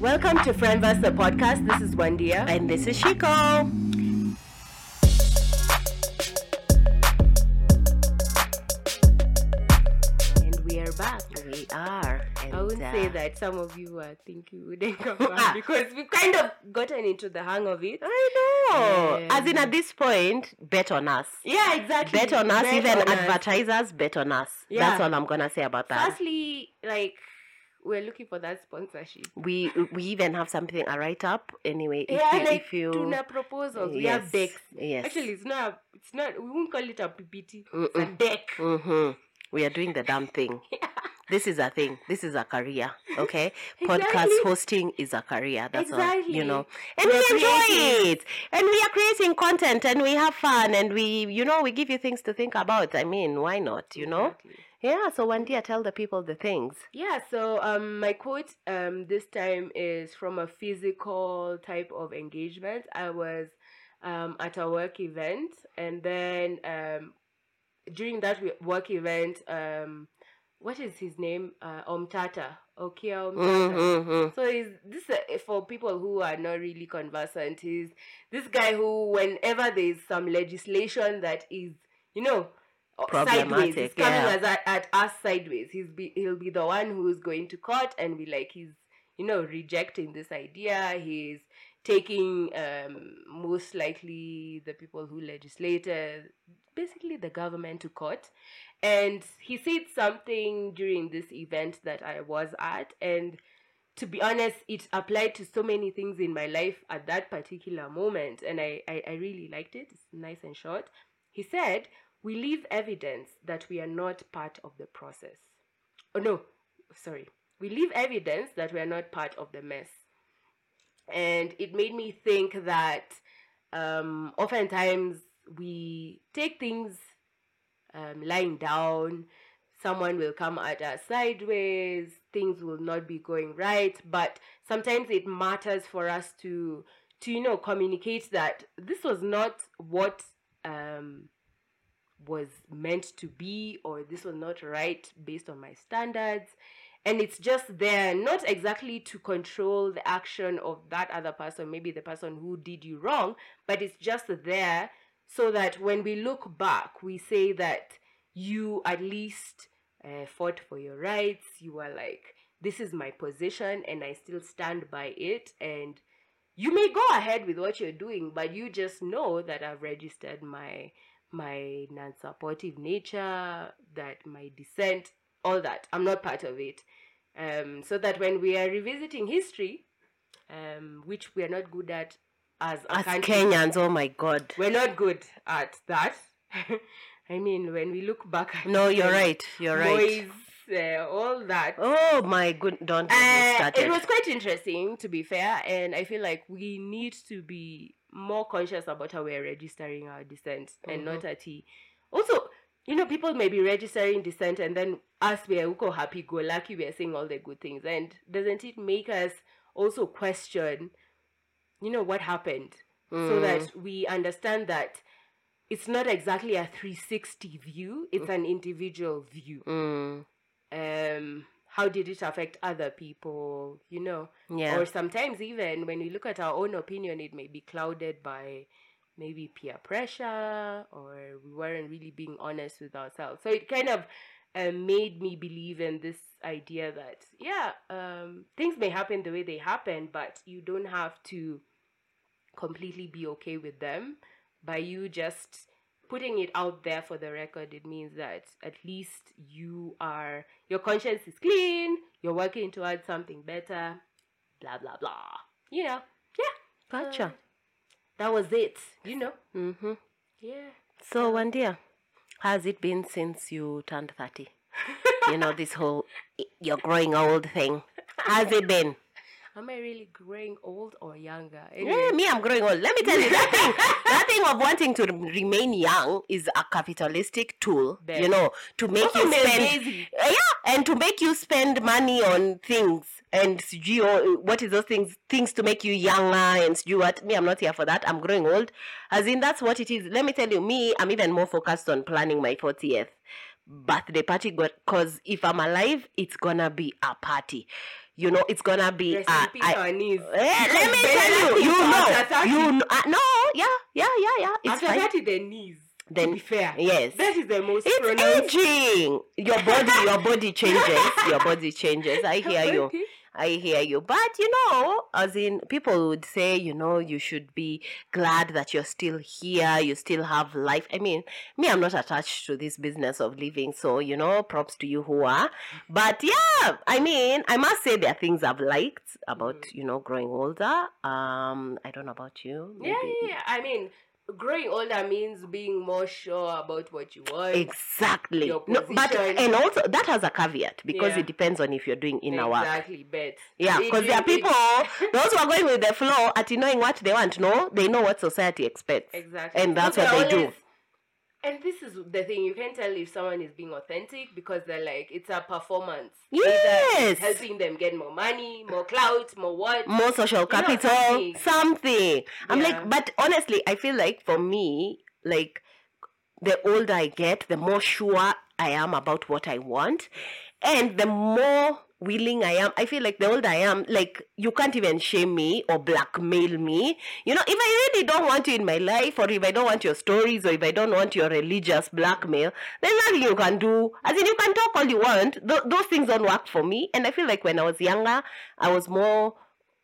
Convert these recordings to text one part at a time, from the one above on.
Welcome to Friendverse the podcast. This is Wandia. And this is Shiko. And we are back. We are. And, I would uh, say that some of you are thinking we didn't come back because we've kind of gotten into the hang of it. I know. Um, As in, at this point, bet on us. Yeah, exactly. Bet on us, Bet even on us. advertisers, bet on us. Yeah. That's all I'm gonna say about that. Firstly, like we're looking for that sponsorship. We we even have something a write up anyway. If yeah, you, like if you tuna proposals. We yes, have decks. Yes. Actually, it's not. A, it's not. We won't call it a PPT. It's a Mm-mm. deck. hmm We are doing the damn thing. This is a thing. This is a career. Okay. Podcast hosting is a career. That's all. You know. And We're we enjoy creative. it. And we are creating content and we have fun and we you know we give you things to think about. I mean, why not? You know? Exactly. Yeah, so Wandia, tell the people the things. Yeah, so um my quote um this time is from a physical type of engagement. I was um at a work event and then um during that work event um what is his name? Uh Omtatah. Okiya Omtatah. Mm-hmm. So is this uh, for people who are not really conversant? Is this guy who, whenever there is some legislation that is, you know, sideways, Problematic, coming yeah. as at, at us sideways. He's be he'll be the one who's going to court and be like he's, you know, rejecting this idea. He's taking um most likely the people who legislated, basically the government to court. And he said something during this event that I was at, and to be honest, it applied to so many things in my life at that particular moment, and I, I, I really liked it. It's nice and short. He said, We leave evidence that we are not part of the process. Oh, no, sorry. We leave evidence that we are not part of the mess. And it made me think that um, oftentimes we take things um, lying down. Someone will come at us sideways. Things will not be going right. But sometimes it matters for us to, to you know, communicate that this was not what um, was meant to be, or this was not right based on my standards. And it's just there, not exactly to control the action of that other person, maybe the person who did you wrong, but it's just there so that when we look back, we say that you at least uh, fought for your rights. You were like, this is my position, and I still stand by it. And you may go ahead with what you're doing, but you just know that I've registered my my non-supportive nature, that my descent, all that. I'm not part of it. Um, so that when we are revisiting history, um, which we are not good at as As country, Kenyans, oh my god. we're not good at that. I mean, when we look back at No, you're right. You're right. boys, uh, all that. Oh my good don't Uh, it was quite interesting, to be fair, and I feel like we need to be more conscious about how we're registering our dissent and not at he. Also, you know, people may be registering dissent, and then us we're uko happy go lucky, we're saying all the good things, and doesn't it make us also question, you know, what happened, so Mm. that we understand that it's not exactly a 360 view; it's an individual view. Mm, um how did it affect other people you know yeah. or sometimes even when we look at our own opinion it may be clouded by maybe peer pressure or we weren't really being honest with ourselves so it kind of um, made me believe in this idea that yeah um, things may happen the way they happen but you don't have to completely be okay with them by you just putting it out there for the record it means that at least you are your conscience is clean you're working towards something better blah blah blah you know yeah Gotcha. that was it you know Mm-hmm. yeah So, Wandia, has it been since you turned 30? you know, this whole you're growing old thing. Has it been? Am i really growing old or younger Yeah, me, I'm growing old. Let me tell you, that thing, that thing of wanting to remain young is a capitalistic tool, you know, to make you spend. Uh, yeah, and to make you spend money on things and oh, what is those things? Things to make you younger and sijui what. Me, I'm not here for that. I'm growing old. As in, that's what it is. Let me tell you, me, I'm even more focused on planning my 40th birthday party because if I'm alive, it's gonna be a party. You know it's gonna be uh, I, knees. Eh, let me tell you, you know, you know, uh, no, yeah, yeah, yeah, yeah. It's After fine. that is the knees. Then- be fair, Yes, that is the most it's pronounced. aging. Your body, your body changes. Your body changes. I hear you. I hear you. But you know, as in people would say, you know, you should be glad that you're still here, you still have life. I mean, me, I'm not attached to this business of living, so you know, props to you who are. But yeah, I mean, I must say there are things I've liked about, Mm. you know, growing older. Um, I don't know about you. Yeah, yeah, yeah. I mean, growing older means being more sure about what you want. Exactly. No, but and also that has a caveat because Yeah. it depends on if you're doing inner work. Exactly, bet. Yeah, because there are people, those who are going with the flow at knowing what they want. No, they know what society expects. Exactly. And that's Because what they do. And this is the thing, you can tell if someone is being authentic because they're like, it's a performance. Yes. helping them get more money, more clout, more what. More social capital, something. something. I'm Yeah. like, but honestly, I feel like for me, like the older I get, the more sure I am about what I want. And the more willing I am, I feel like the older I am, like you can't even shame me or blackmail me. You know, if I really don't want you in my life, or if I don't want your stories, or if I don't want your religious blackmail, there's nothing you can do. As in, you can talk all you want. Th- those things don't work for me. And I feel like when I was younger, I was more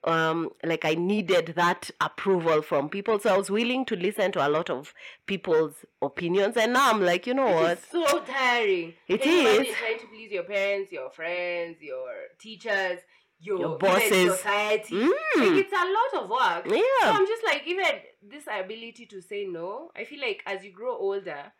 um like i needed that approval from people so i was willing to listen to a lot of people's opinions and now i'm like you know what It's so tiring. It Can is. trying to please your parents, your friends, your teachers, your, Your bosses. society. Mm. Like it's a lot of work. Yeah, so I'm just like, even this ability to say no, I feel like as you grow older,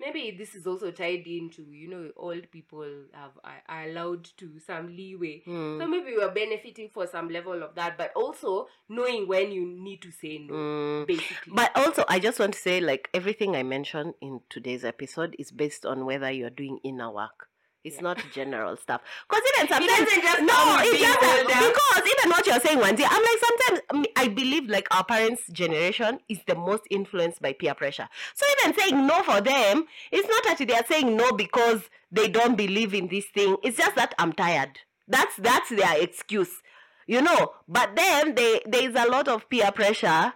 maybe this is also tied into, you know, old people have are, are allowed to some leeway. Mm. So maybe we're benefiting for some level of that, but also knowing when you need to say no, Mm. basically. But also, I just want to say, like everything I mentioned in today's episode is based on whether you're doing inner work. It's Yeah. not general stuff. Because even sometimes, doesn't just no, oh, it being doesn't. Because even what you're saying, one day, I'm like sometimes I believe like our parents' generation is the most influenced by peer pressure. So even saying no for them, it's not that they are saying no because they don't believe in this thing. It's just that I'm tired. That's that's their excuse you know but then they there is a lot of peer pressure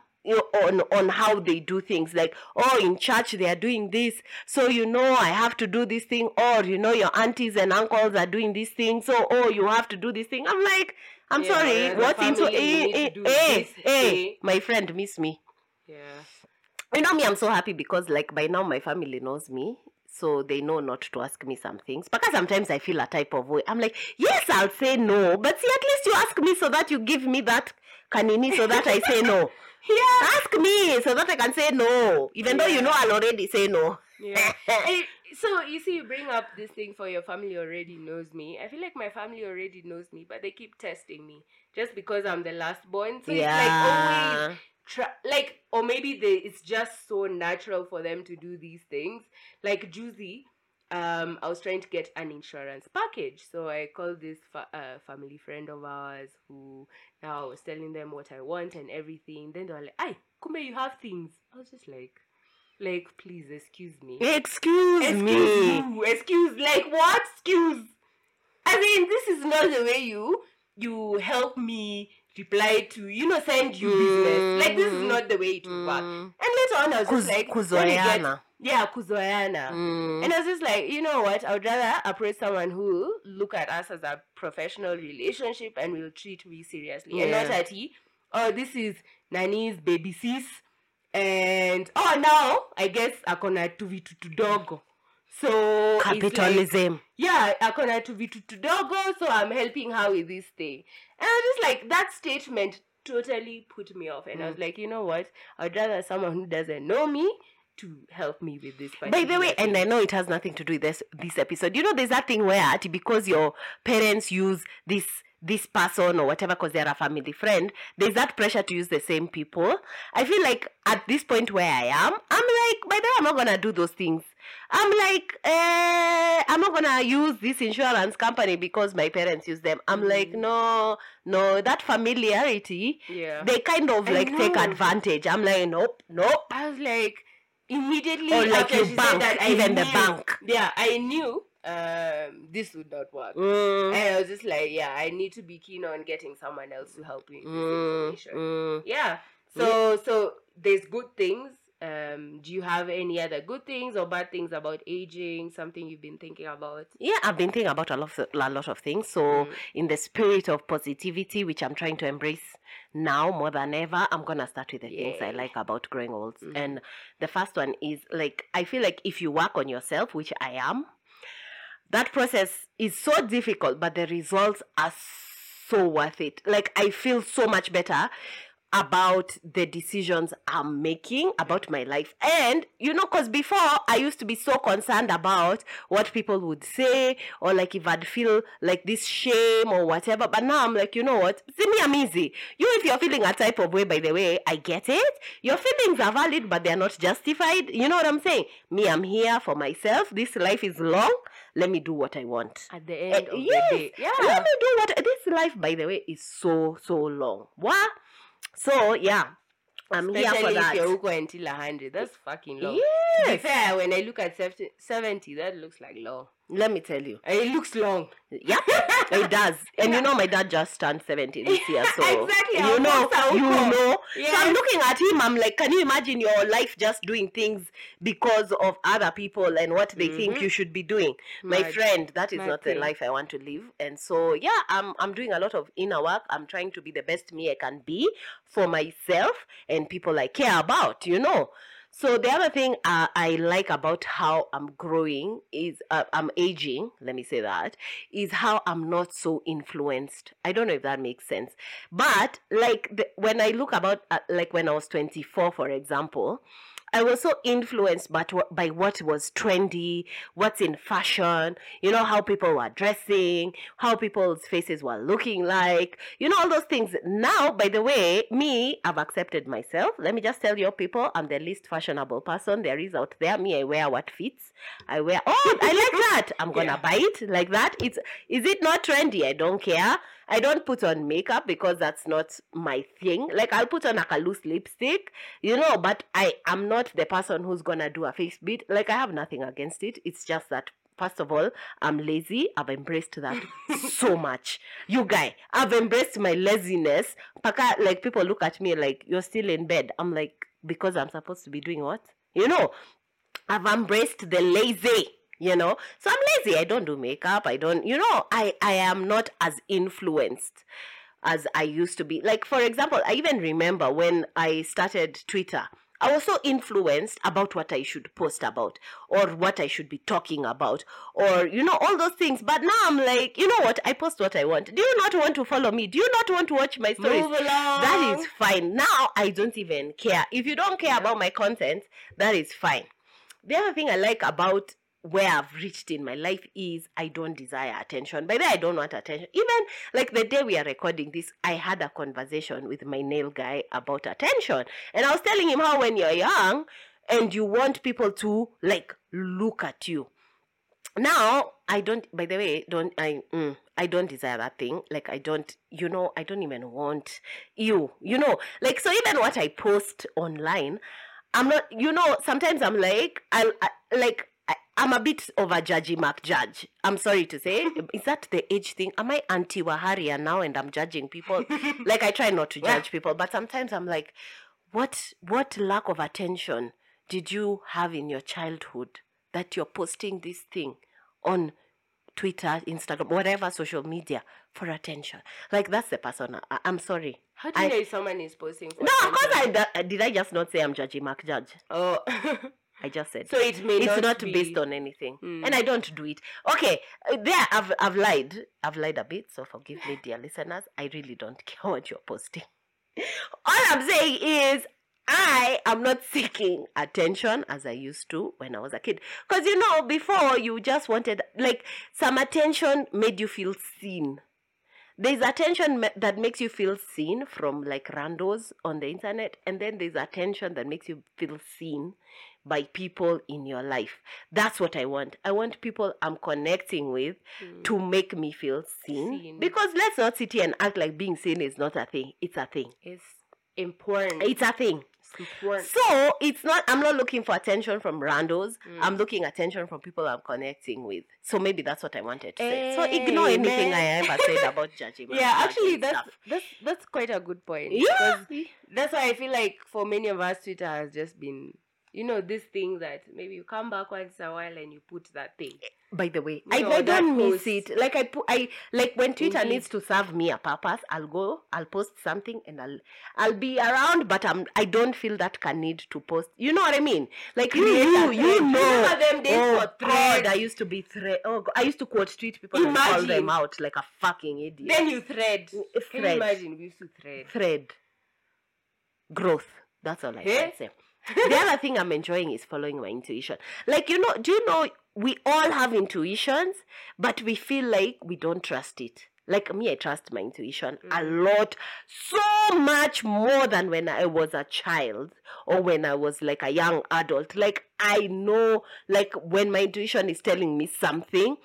on on how they do things. Like oh in church they are doing this. So you know i have to do this thing. Or you know your aunties and uncles are doing this thing. So oh you have to do this thing. I'm like i'm Yeah, sorry. as a what into eh, eh, eh, eh. my friend miss me. Yeah. you know me i'm so happy because like by now my family knows me so they know not to ask me some things because sometimes i feel a type of way i'm like yes i'll say no but see at least you ask me so that you give me that kanini so that i say no Yeah. ask me so that i can say no even though you know i'll already say no Yeah. Eh, so you see, you bring up this thing for your family already knows me. I feel like my family already knows me, but they keep testing me just because I'm the last born. So it's like always yeah try, like, or maybe they it's just so natural for them to do these things. Like Juicy, um, I was trying to get an insurance package, so I called this fa- uh, family friend of ours who now I was telling them what I want and everything. Then they were like, "Ay, kumbe you have things." I was just like, like, please excuse me. excuse, Excuse me you. Excuse like what? Excuse. I mean, this is not the way you you help me reply to you know send you business. Like this is Mm. not the way it will work. Mm. And later on, I was Kuz- just like, let me get- kuzoeana yeah, kuzoyana. Mm. And I was just like, you know what? I would rather approach someone who look at us as a professional relationship and will treat me seriously, and not at he. Oh, this is Nani's baby sis, and oh now I guess akona vitu tudogo. So it's like, capitalism yeah, akona tu vitu tudogo, so I'm helping her with this thing. And I was just like, that statement totally put me off. And I Mm. was like, you know what? I'd rather someone who doesn't know me to help me with this. By the way, and. I know it has nothing to do with this this episode. You know, there's that thing where because your parents use this this person or whatever because they're a family friend, there's that pressure to use the same people. I feel like at this point where I am, I'm like, by the way, I'm not gonna do those things. I'm like, eh, I'm not gonna use this insurance company because my parents use them. I'm like, Mm. no, no, that familiarity, yeah. they kind of like take advantage. I'm like, nope, nope. I was like, immediately Or like you bank, that, I even the bank. Yeah, I knew um, this would not work. Mm, And I was just like, yeah, I need to be keen on getting someone else to help me mm, information. mm. Yeah. So so there's good things. Um, do you have any other good things or bad things about aging? Something you've been thinking about? Yeah, I've been thinking about a lot, of, a lot of things. So, Mm. in the spirit of positivity, which I'm trying to embrace now more than ever, I'm gonna start with the things I like about growing old. Mhm. And the first one is like I feel like if you work on yourself, which I am, that process is so difficult, but the results are so worth it. Like I feel so much better about the decisions I'm making about my life. And you know, because before I used to be so concerned about what people would say, or like if I'd feel like this shame or whatever. But now I'm like, you know what? See me, I'm easy. You, if you're feeling a type of way, by the way, I get it. Your feelings are valid, but they're not justified. You know what I'm saying? Me, I'm here for myself. This life is long. Let me do what I want. At the end Eh, of yes. the day. Yeah. Let me do what this life, by the way, is so so long. What? So yeah, I'm here for Especially if that. you're Uko until 100. That's fucking long. To be fair, when I look at 70, 70 that looks like long. Let me tell you. It looks long. Yeah, it does. And you know, my dad just turned 70 this year. So Exactly, you know, you know. So I'm looking at him. I'm like, can you imagine your life just doing things because of other people and what they think Mhm. you should be doing? my Mad. friend that is not the life i want to live and so yeah i'm i'm doing a lot of inner work i'm trying to be the best me i can be for myself and people i care about you know so the other thing uh, i like about how i'm growing is uh, i'm aging let me say that is how i'm not so influenced. I don't know if that makes sense. But like the, when i look about uh, like when i was 24 for example I was so influenced by, what- by what was trendy, what's in fashion, you know, how people were dressing, how people's faces were looking like, you know, all those things. Now, by the way, me, I've accepted myself. Let me just tell your people, I'm the least fashionable person there is out there. Me, I wear what fits. I wear, oh, I like that. I'm going to Yeah. buy it like that. It's, is it not trendy? I don't care. I don't put on makeup because that's not my thing. Like I'll put on like a loose lipstick, you know, but I am not the person who's gonna do a face beat. Like I have nothing against it. It's just that first of all, I'm lazy. I've embraced that so much. You guy, I've embraced my laziness. Paka, like people look at me like you're still in bed. I'm like, because I'm supposed to be doing what? You know, I've embraced the lazy you know so i'm lazy i don't do makeup i don't you know i i am not as influenced as i used to be like for example i even remember when i started twitter I was so influenced about what I should post about or what I should be talking about or, you know, all those things. But now I'm like, you know what? I post what I want. Do you not want to follow me? Do you not want to watch my stories? Move along. That is fine. Now I don't even care. If you don't care Yeah. about my content, that is fine. The other thing I like about where I've reached in my life is I don't desire attention. By the way, I don't want attention. Even like the day we are recording this, I had a conversation with my nail guy about attention. And I was telling him how when you're young and you want people to like look at you. Now, I don't, by the way, don't, I, mm, I don't desire that thing. Like, I don't, you know, I don't even want you, you know, like, so even what I post online, I'm not, you know, sometimes I'm like, I'll, I, like, I'm a bit of a judgy Mark judge. I'm sorry to say. Is that the age thing? Am I anti Waharia now and I'm judging people? like, I try not to Yeah. judge people, but sometimes I'm like, what, what lack of attention did you have in your childhood that you're posting this thing on Twitter, Instagram, whatever social media for attention? Like, that's the person. I, I'm sorry. How do you I- know if someone is posting No, of course attention? I did. I just not say I'm judging Mark Judge. Oh. I just said so it may it's not, not, be... based on anything, Mm. and I don't do it. Okay, there I've I've lied. I've lied a bit, so forgive me, dear listeners. I really don't care what you're posting. All I'm saying is. I am not seeking attention as I used to when I was a kid. Because you know, before you just wanted, like, some attention made you feel seen. There's attention that makes you feel seen from like randos on the internet, and then there's attention that makes you feel seen by people in your life. That's what I want. I want people I'm connecting with Mm. to make me feel seen. Seen. Because let's not sit here and act like being seen is not a thing. It's a thing. It's important. It's a thing. So it's not. I'm not looking for attention from randos. Mm. I'm looking attention from people I'm connecting with. So maybe that's what I wanted to say. So ignore anything I ever said about judging. yeah, actually, that's stuff. that's that's quite a good point. yeah. That's why I feel like for many of us, Twitter has just been, you know, this thing that maybe you come back once in a while and you put that thing. By the way, You know, I don't miss it. Like I put, I like when Twitter Indeed. needs to serve me a purpose. I'll go, I'll post something, and I'll I'll be around. But I'm I don't feel that can need to post. You know what I mean? Like you, you, you know. Them days oh for God. I used to be thread. Oh, God, I used to quote street people and call them out like a fucking idiot. Then you thread. Can you imagine we used to thread? thread, growth. That's all I Eh? can say. the other thing I'm enjoying is following my intuition. Like, you know, do you know we all have intuitions, but we feel like we don't trust it. Like me, I trust my intuition a Mm. lot, so much more than when I was a child or when I was like a young adult. Like, I know, like, when my intuition is telling me something,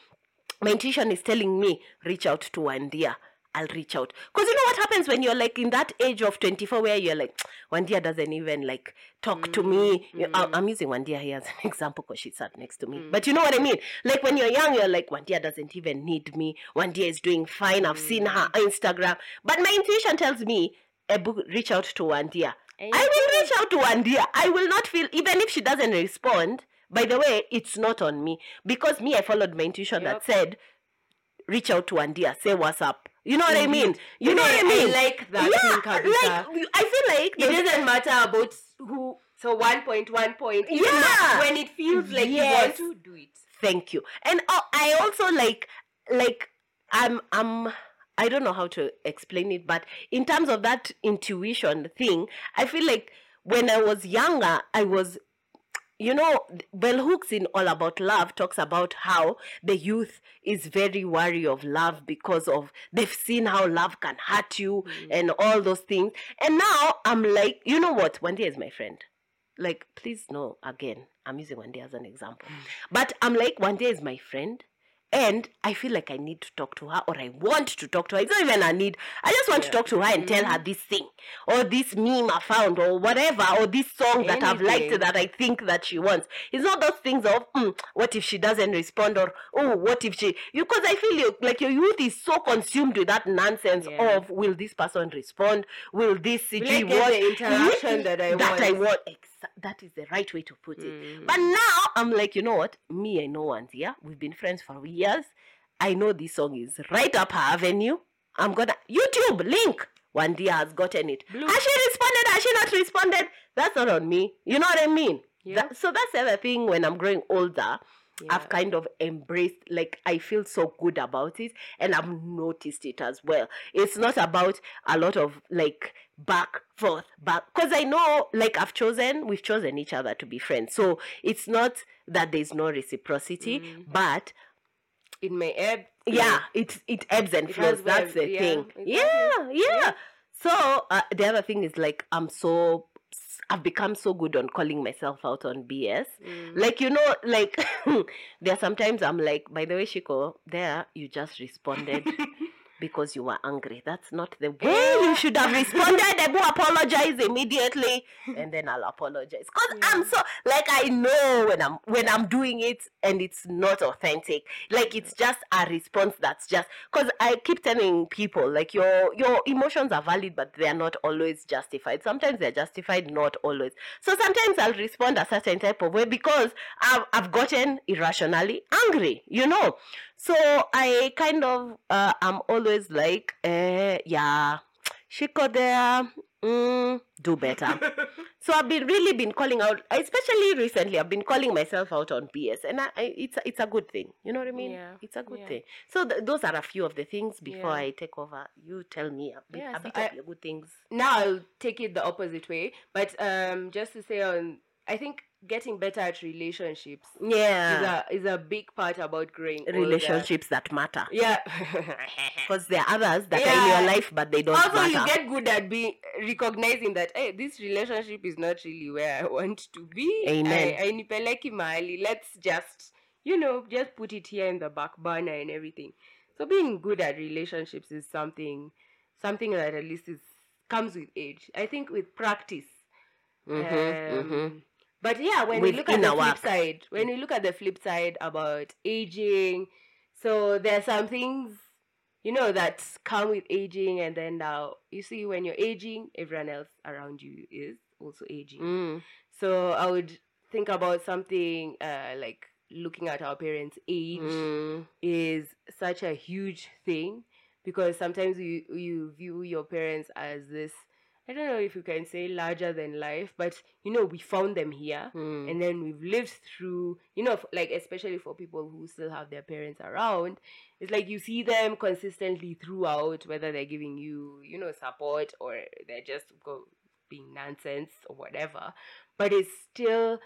my intuition is telling me, reach out to Wandia. I'll reach out. Because you know what happens when you're like in that age of 24 where you're like, Wandia doesn't even like talk to me. You- I- mm. I'm using Wandia here as an example because she sat next to me. Mm. But you know what I mean? Like when you're young, you're like, Wandia doesn't even need me. Wandia is doing fine. I've seen her Mm. Instagram. But my intuition tells me, Ebu, reach out to Wandia. And I will reach out to Wandia. I will not feel, even if she doesn't respond, by the way, it's not on me. Because me, I followed my intuition that said, reach out to Wandia, say what's up. You know what I mean? You know what I mean? like that yeah, like, I feel like it doesn't matter about who. So one point, one point. Yeah. when it feels like Yes. you want to do it. thank you and uh, i also like like i'm i'm i don't know how to explain it but in terms of that intuition thing i feel like when i was younger i was you know bell hooks in all about love talks about how the youth is very wary of love because of they've seen how love can hurt you Mm. and all those things. And now i'm like you know what? Wandia is my friend. Like please no again i'm using Wandia as an example. But i'm like Wandia is my friend and i feel like i need to talk to her or i want to talk to her it's not even a need i just want to talk to her and tell her this thing or this meme i found or whatever or this song that i've liked that i think that she wants it's not those things of mm, what if she doesn't respond or oh what if she because i feel like your youth is so consumed with that nonsense Yeah. of will this person respond will this CG what the interaction that I that I want? want that is the right way to put it Mhm. but now I'm like, you know what? Me, I know Wandia. We've been friends for years. I know this song is right up her avenue. I'm gonna YouTube link. Wandia has gotten it. Blue. Has she responded? Has she not responded? That's not on me. You know what I mean? Yeah. That- so that's the other thing when I'm growing older. I've kind of embraced, like, I feel so good about it, and I've noticed it as well. It's not about a lot of like back, forth, back, because I know, like, I've chosen, we've chosen each other to be friends. So it's not that there's no reciprocity, Mm. but it may ebb. yeah, it it ebbs and It flows. That's the yeah, thing. exactly. Yeah. Yeah. So uh, the other thing is like I'm so I've become so good on calling myself out on BS. Mm. Like you know, like there are sometimes I'm like, by the way, Shiko, there you just responded because you were angry. That's not the way you should have responded. I go apologize immediately, and then I'll apologize. Cause I'm so like I know when I'm when I'm doing it and it's not authentic. Like it's just a response that's just because I keep telling people like your your emotions are valid, but they are not always justified. Sometimes they're justified, not always. So sometimes I'll respond a certain type of way because I've, I've gotten irrationally angry, you know. So I kind of uh, I'm always like, eh, yeah, she could there. Mm, do better. so I've been really been calling out, especially recently. I've been calling myself out on BS, and I, I, it's it's a good thing. You know what I mean? Yeah, It's a good yeah. thing. So th- those are a few of the things before Yeah. I take over. You tell me a bit, Yeah, a so bit I- of your good things. now I'll take it the opposite way. But um, just to say on, I think getting better at relationships Yeah, is a is a big part about growing older. relationships that matter. Yeah. Because there are others that are in your life, but they don't also, matter. you get good at being recognizing that hey, this relationship is not really where I want to be. Amen. I, I nipeleki mahali. Let's just you know just put it here in the back burner and everything. So being good at relationships is something something that at least is comes with age. I think with practice, Mhm, Um, mhm. But yeah, when we look at the flip side, when we look at the flip side about aging, so there are some things, you know, that come with aging, and then now you see when you're aging, everyone else around you is also aging. Mm. So I would think about something uh, like looking at our parents' age Mm. is such a huge thing because sometimes you you view your parents as this I don't know if you can say larger than life, but you know we found them here Mm. and then we've lived through you know f- like especially for people who still have their parents around it's like you see them consistently throughout whether they're giving you you know support or they're just go being nonsense or whatever but it's still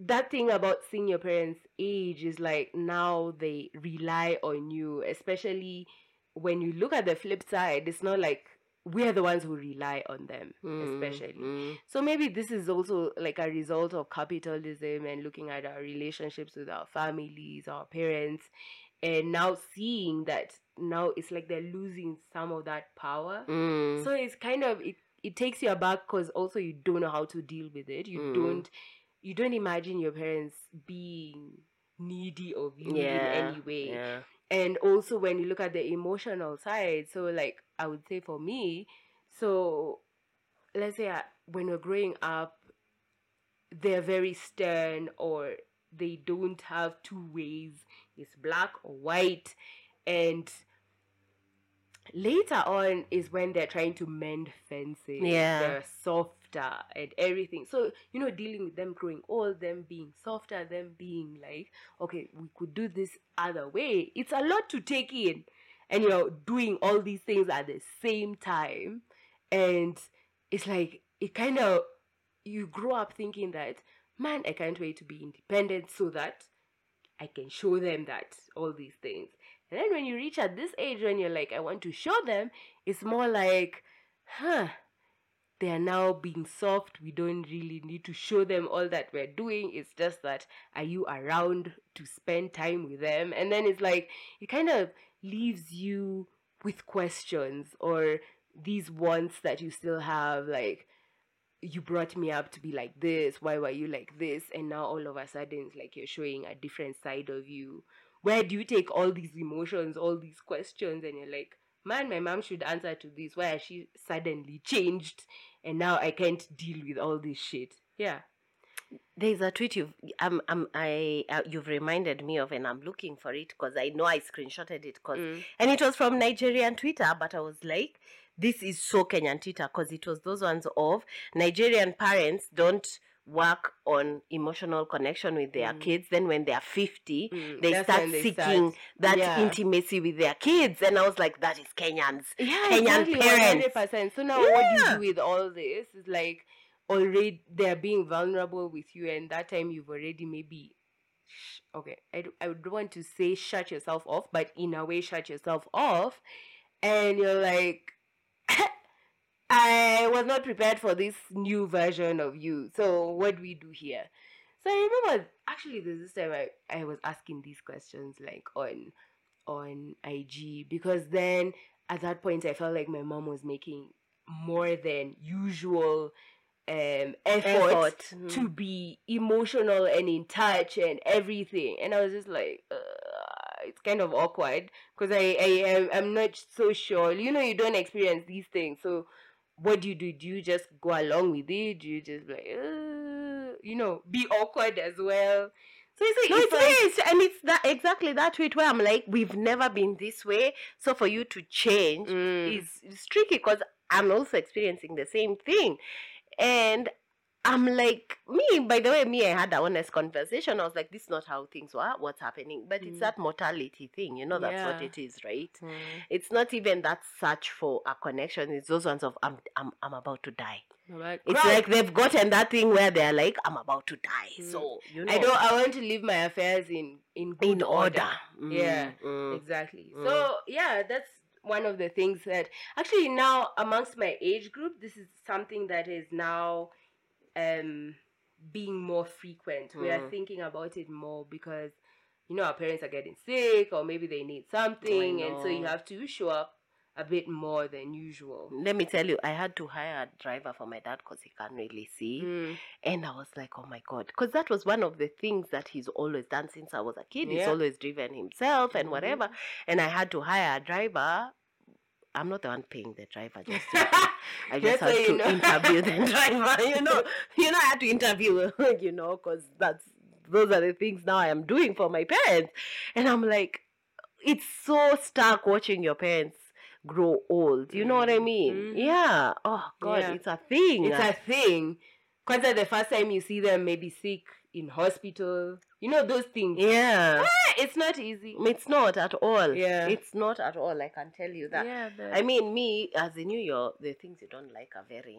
that thing about seeing your parents age is like now they rely on you especially when you look at the flip side it's not like we're the ones who rely on them Mm. especially Mm. so maybe this is also like a result of capitalism and looking at our relationships with our families, our parents, and now seeing that now it's like they're losing some of that power. Mm. So it's kind of it, it takes you aback because also you don't know how to deal with it. You Mm. don't you don't imagine your parents being needy of you yeah. in any way Yeah. and also when you look at the emotional side so like i would say for me so let's say I, when we're growing up they're very stern or they don't have two ways it's black or white and later on is when they're trying to mend fences Yeah. they're softer and everything. So you know dealing with them growing old them being softer them being like okay we could do this other way. It's a lot to take in and you're doing all these things at the same time. And it's like it kind of you grow up thinking that man i can't wait to be independent so that i can show them that all these things. And then when you reach at this age when you're like i want to show them it's more like huh they are now being soft. We don't really need to show them all that we're doing. It's just that are you around to spend time with them? And then it's like it kind of leaves you with questions or these wants that you still have like you brought me up to be like this. Why were you like this? And now all of a sudden it's like you're showing a different side of you. Where do you take all these emotions all these questions? And you're like man my mom should answer to this why has she suddenly changed and now i can't deal with all this shit yeah There's a tweet you've um, um I uh, you've reminded me of, and I'm looking for it because I know I screenshotted it, cause Mm. and it was from Nigerian Twitter, but I was like, this is so Kenyan Twitter, cause it was those ones of Nigerian parents don't work on emotional connection with their Mm. kids. Then when they are fifty, Mm, they that's start they seeking start- that yeah. intimacy with their kids, and I was like, that is Kenyans. yeah, Kenyan exactly, parents. 100%. So now what do you do with all this? It's like already they're being vulnerable with you, and that time you've already maybe. Okay, I, I would want to say shut yourself off, but in a way, shut yourself off. And you're like, I was not prepared for this new version of you. So, what do we do here? So, I remember actually, this time I, I was asking these questions like on on IG because then at that point I felt like my mom was making more than usual um effort, Effort, to mhm. be emotional and in touch and everything and I was just like uh, it's kind of awkward because I, I I'm not so sure you know you don't experience these things so what do you do? Do you just go along with it? Do you just like uh, you know be awkward as well. So it's like, No, it's it like and it's that exactly that tweet where I'm like, we've never been this way, so for you to change Mm. is is tricky because I'm also experiencing the same thing, and I'm like, me. By the way, me, I had an honest conversation. I was like, this is not how things were. What's happening? But it's Mm. that mortality thing. You know, that's what it is, right? Mm. It's not even that search for a connection. It's those ones of I'm I'm I'm about to die. Like, It's right. like they've gotten that thing where they're like, I'm about to die. Mm. So you know, I don't. I want to leave my affairs in in in order. Yeah, Mm, mm. Exactly. Mm. So yeah, that's one of the things that actually now amongst my age group, this is something that is now um being more frequent. We are Mm. thinking about it more because you know our parents are getting sick or maybe they need something, and so you have to show up a bit more than usual. Let me tell you, I had to hire a driver for my dad because he can't really see. Mm. And I was like, oh my God. Because that was one of the things that he's always done since I was a kid. He's always driven himself and Mhm. whatever. And I had to hire a driver. I'm not the one paying the driver. Just to- I just Just so had you to know. interview the driver. You know, you know, I had to interview. You know, because that's those are the things now I am doing for my parents. And I'm like, it's so stark watching your parents grow old. You know what I Mm, mean? mhm. Yeah. Oh God, Yeah. it's a thing. It's a thing. Because the first time you see them maybe sick in hospital, you know those things. yeah. It's not easy. Mm, it's not at all. Yeah. It's not at all. I can tell you that. Yeah, I mean, me as a New York, the things you don't like are very.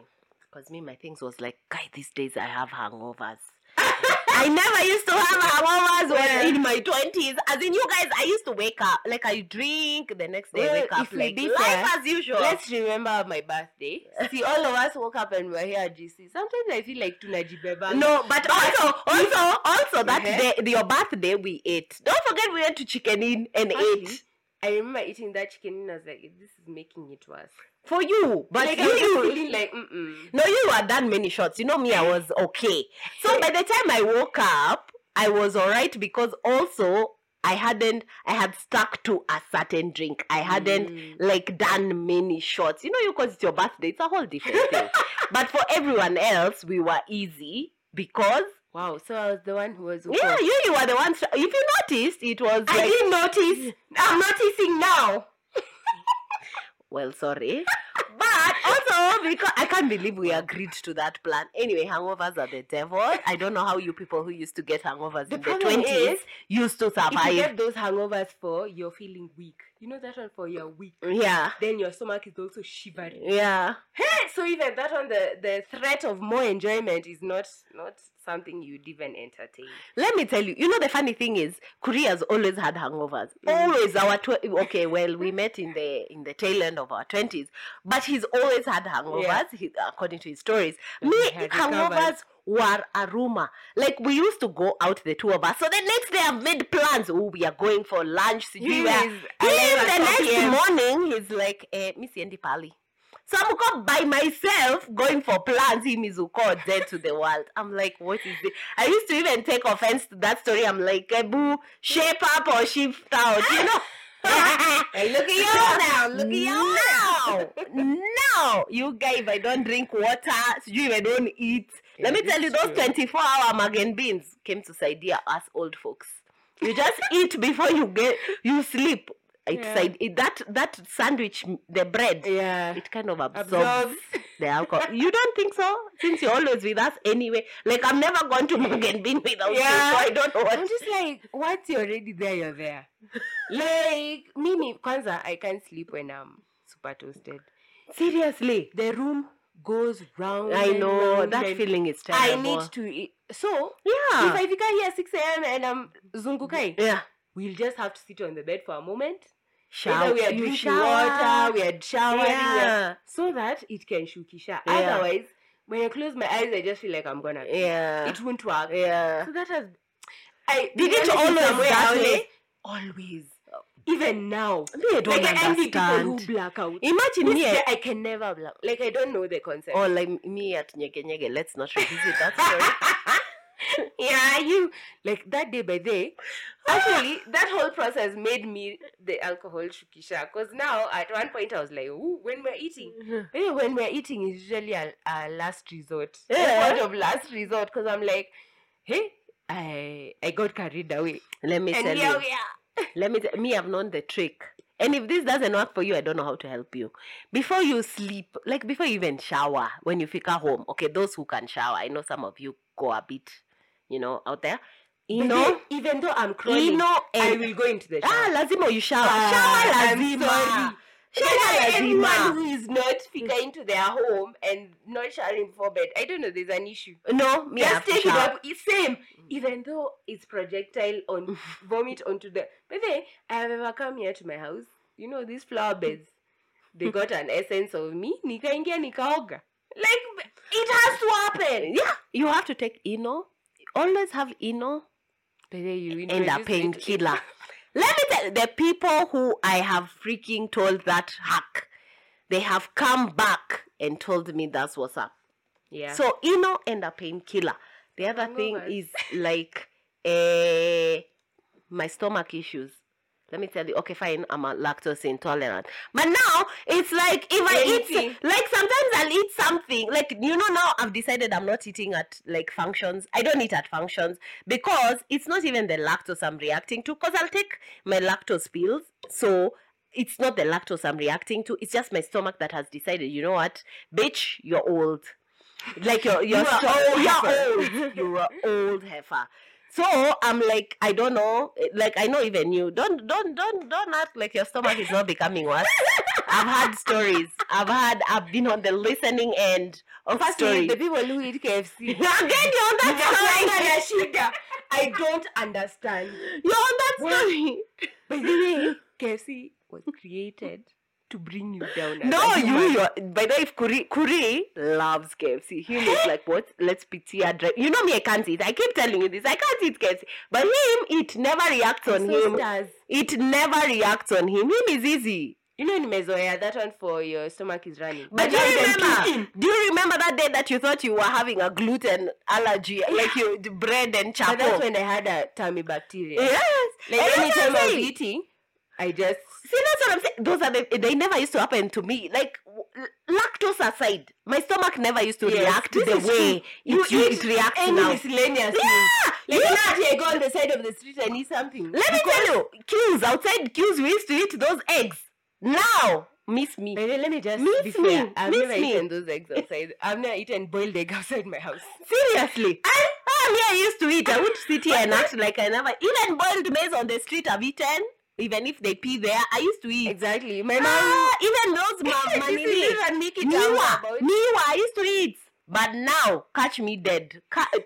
Because me, my things was like, guy, these days I have hangovers. I never used to have hangovers Yeah. in my twenties. As in, you guys, I used to wake up like I drink the next day, Well, wake up like life fair, as usual. Let's remember my birthday. See, all of us woke up and we're here at GC. Sometimes I feel like tunajibeba. No, but also, also, also that Uh-huh. day, your birthday, we ate. Don't forget, we went to Chicken Inn and ate I remember eating that chicken and I was like, this is making it worse. for you. But like, you, you, feeling like, mm-mm. No, you had done many shots. You know me, I was okay. So by the time I woke up, I was alright because also I hadn't I had stuck to a certain drink. I hadn't Mm. like done many shots. You know, you because it's your birthday, it's a whole different thing. but for everyone else, we were easy because Wow, so I was the one who was. yeah, you you were the ones. If you noticed, it was I like didn't notice. I'm noticing now. well, sorry. But also because I can't believe we agreed to that plan. Anyway, hangovers are the devil. I don't know how you people who used to get hangovers The in the twenties used to survive. If you get those hangovers for you're feeling weak, you know that one for your week. Yeah, Then your stomach is also shivering. yeah. Hey, so even that one, the the threat of more enjoyment is not not something you'd even entertain. Let me tell you. You know the funny thing is, Korea's always had hangovers. Mm. Always our tw- okay. Well, we met in the in the tail end of our twenties, but he's always had hangovers. Yeah. He, according to his stories, But me hangovers. Were a rumor. Like we used to go out the two of us. So the next day I've made plans. Oh, we are going for lunch. sijui He where. is the next morning, he's like, eh, Miss Yendi Pali. So I'm go by myself going for plans. Him is called dead to the world. I'm like, what is this? I used to even take offense to that story. I'm like, eh, boo, shape up or shift out, you know? And look at you now. Look at you now. now, you guys, I don't drink water, you if I don't eat. Yeah, Let me tell you, those 24 hour Mugg & Beans came to Saidia us old folks. You just eat before you get you sleep. It's Yeah. side it, that that sandwich, the bread, Yeah. it kind of absorbs Absorbs. the alcohol. You don't think so? Since you're always with us anyway. Like I'm never going to Mugg & Bean without Yeah. you, so I don't know what. I'm just like, once you're already there, you're there. like, me, mimi, kwanza, I can't sleep when I'm super toasted. Seriously. The room goes round. I and know round that and feeling is terrible. I need to eat. So, Yeah. if I figure here at 6 a.m. and I'm zungukai, yeah. we'll just have to sit on the bed for a moment. Shower. We are drinking shower. water, we are showering, Yeah. so that it can shukisha. Yeah. Otherwise, when I close my eyes, I just feel like I'm gonna. Yeah. It won't work. yeah. So that has. I Did to it be honest, in always that way? Always. Even now. Me, I don't like I envy people who black out. Imagine This me. day, eh, I can never black. Like I don't know the concept. Or like me at Nyege Nyege. Let's not revisit that story. yeah, you like that day by day. Actually, that whole process made me the alcohol shukisha. Because now, at one point, I was like, Ooh, when we're eating, when we're eating, is usually a, a last resort. Yeah. A point of last resort. Because I'm like, hey, I I got carried away. Let me And tell here you. we are. Let me tell me, I've known the trick. And if this doesn't work for you, I don't know how to help you. Before you sleep, like before you even shower, when you fika home, okay, those who can shower, I know some of you go a bit, you know, out there. You know, even though I'm crawling, you know, I will go into the shower. ah, lazima you shower. Ah, shower I'm lazima. Sorry. Shower Then Everyone who is not fika into their home and not showering before bed, I don't know, there's an issue. Uh, no, me Just take it up. It's same. Mm. Even though it's projectile on vomit onto the. But then I have ever come here to my house. You know these flower beds. They got an essence of me. Nikaingia nikaoga. Like it has to happen. Yeah, you have to take Eno. Always have Eno But then you and a introduce me to- painkiller. Let me tell the people who I have freaking told that hack, they have come back and told me that's what's up. Yeah. So Eno and a painkiller. The other thing is like uh, my stomach issues. Let me tell you, okay, fine, I'm a lactose intolerant. But now it's like if I eat like sometimes I'll eat something. Like you know now I've decided I'm not eating at like functions. I don't eat at functions because it's not even the lactose I'm reacting to, because I'll take my lactose pills. So it's not the lactose I'm reacting to, it's just my stomach that has decided, you know what, bitch, you're old. Like you're you're, You are so- old you're old. You're an old heifer. So I'm like, I don't know. Eh, like I know even you. Don't don't don't don't act like your stomach is not becoming worse. I've had stories. I've had I've been on the listening end of Firstly, stories. the people who eat KFC. Again, you're on that story. I don't understand. You're on that story. By the way, KFC was created to bring you down. No, you, you're, by the way, if Kuri, Kuri loves KFC. He is like, what? Let's pity a drive. You know me, I can't eat. I keep telling you this. I can't eat KFC. But him, it never reacts on So him. does. It never reacts on him. Him is easy. You know in Mezoya, that one for your stomach is running. But do you remember? Do you remember that day that you thought you were having a gluten allergy, like you bread and But that's when I had a tummy bacteria. Yes. Like anytime I was eating, I just See, that's what I'm saying. Those are the. They never used to happen to me. Like lactose aside, my stomach never used to Yes, react the way it, You eat it reacts any now. miscellaneous. Yeah, Like yeah. now I go on the side of the street and eat something. Let me tell you, queues outside queues, we used to eat those eggs. Now, miss me. But let me just Miss be fair. me, I've miss never me. eaten those eggs outside. I've never eaten boiled egg outside my house. Seriously. I, I mean, I used to eat. I would sit here and act like I never. Even boiled maize on the street, I've eaten. Even if they pee there, I used to eat. Exactly. My mom. Ah, even those is manini. even make it Miwa, out I used to eat. But now, catch me dead.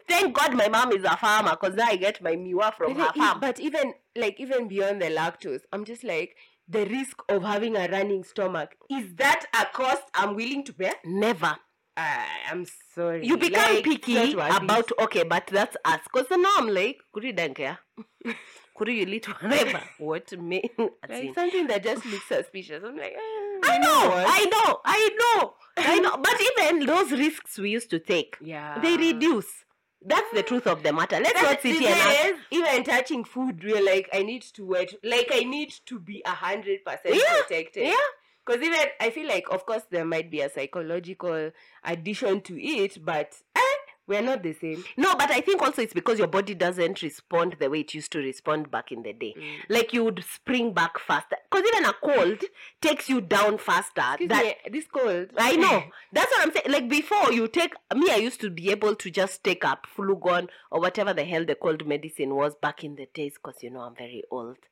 Thank God my mom is a farmer because now I get my miwa from But, her farm. but even like even beyond the lactose, I'm just like the risk of having a running stomach is that a cost I'm willing to bear? Never. Uh, I'm sorry. You become Like, picky it's not worth it. about, okay, but that's us. Because now I'm like, don't care. Kuri, you eat whatever. what me? as Like something that just looks suspicious. I'm like, eh, I you know. I know, I know, I know. But even those risks we used to take, yeah. they reduce. That's the truth of the matter. Let's not sit here and act- thing is, even touching food, we're like, I need to wait. Like, I need to be a hundred percent protected. Yeah. Because even I feel like, of course, there might be a psychological addition to it, but we're not the same. No, but I think also it's because your body doesn't respond the way it used to respond back in the day. Mm. Like you would spring back faster. Because even a cold takes you down faster. Excuse that me, this cold. I know. That's what I'm saying. Like before, you take me. I used to be able to just take up Flugon or whatever the hell the cold medicine was back in the days. Because you know I'm very old.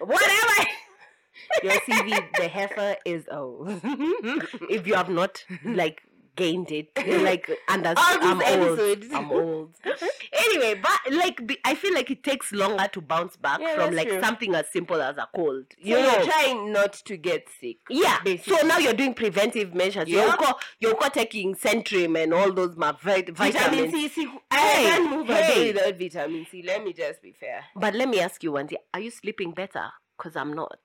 whatever. Your CV, the heifer is old. if you have not like gained it, like these I'm old. I'm old. anyway, but like be- I feel like it takes longer to bounce back Yeah, from like true. something as simple as a cold. So You know. you're trying not to get sick. yeah, basically. so now you're doing preventive measures. Yeah. You're, co- you're co- taking Centrum and all those ma- vit- Vitamin vitamins. C, see, I Hey, can't move a hey. day without vitamin C. Let me just be fair. But let me ask you one thing: Are you sleeping better? Because I'm not.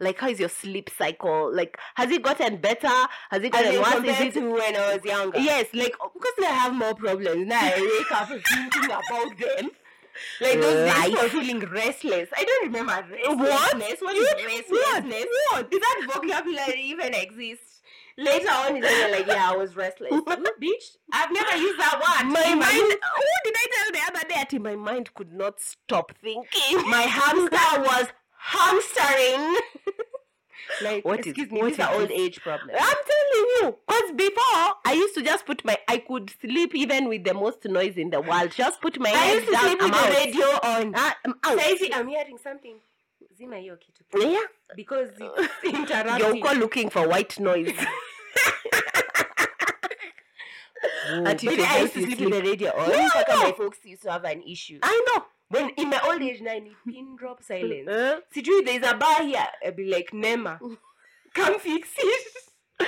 Like, how is your sleep cycle? Like, has it gotten better? Has it gotten worse? compared Is it to when I was younger. yes? Like, because I have more problems now. I wake up thinking about them. Like those days for Life. feeling restless. I don't remember restlessness. What? What is restlessness? What? Does that vocabulary even exist? Later on, it's just like, yeah, I was restless. Ooh, Bitch, I've never used that word. my in mind. Who did I tell the other day? My mind could not stop thinking. my hamster was hamstering. like, What is- excuse me, what these old age problems. I'm telling you, because before I used to just put my, I could sleep even with the most noise in the world. Just put my I used to down. sleep with the radio on. Ah, I'm out. Saizi, I'm hearing something. Zima hiyo kitu. Yeah, Because it's interrupting. you're go looking for white noise. But I used to sleep sleep. with the radio on. Yeah, In fact, my folks used to have an issue. I know. When in my old age now, I need pin drop silence. Uh, Sijui, there's a bar here. I'll be like, Nema, come fix it.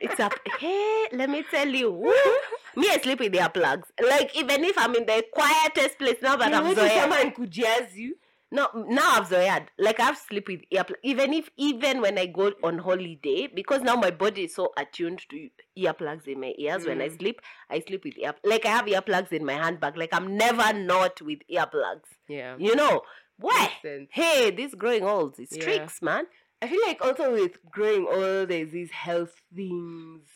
it's up. Hey, let me tell you. Me, I sleep with earplugs. Like even if I'm in the quietest place now that You I'm if someone could jazz you. No, now I've zoyed. Like I've sleep with earplugs. Even if even when I go on holiday, because now my body is so attuned to earplugs in my ears. When I Mm. sleep, I sleep with ear. Like I have earplugs in my handbag. Like I'm never not with earplugs. Yeah. You know why? Hey, this growing old, it's Yeah. tricks, man. I feel like also with growing old, there's these health things.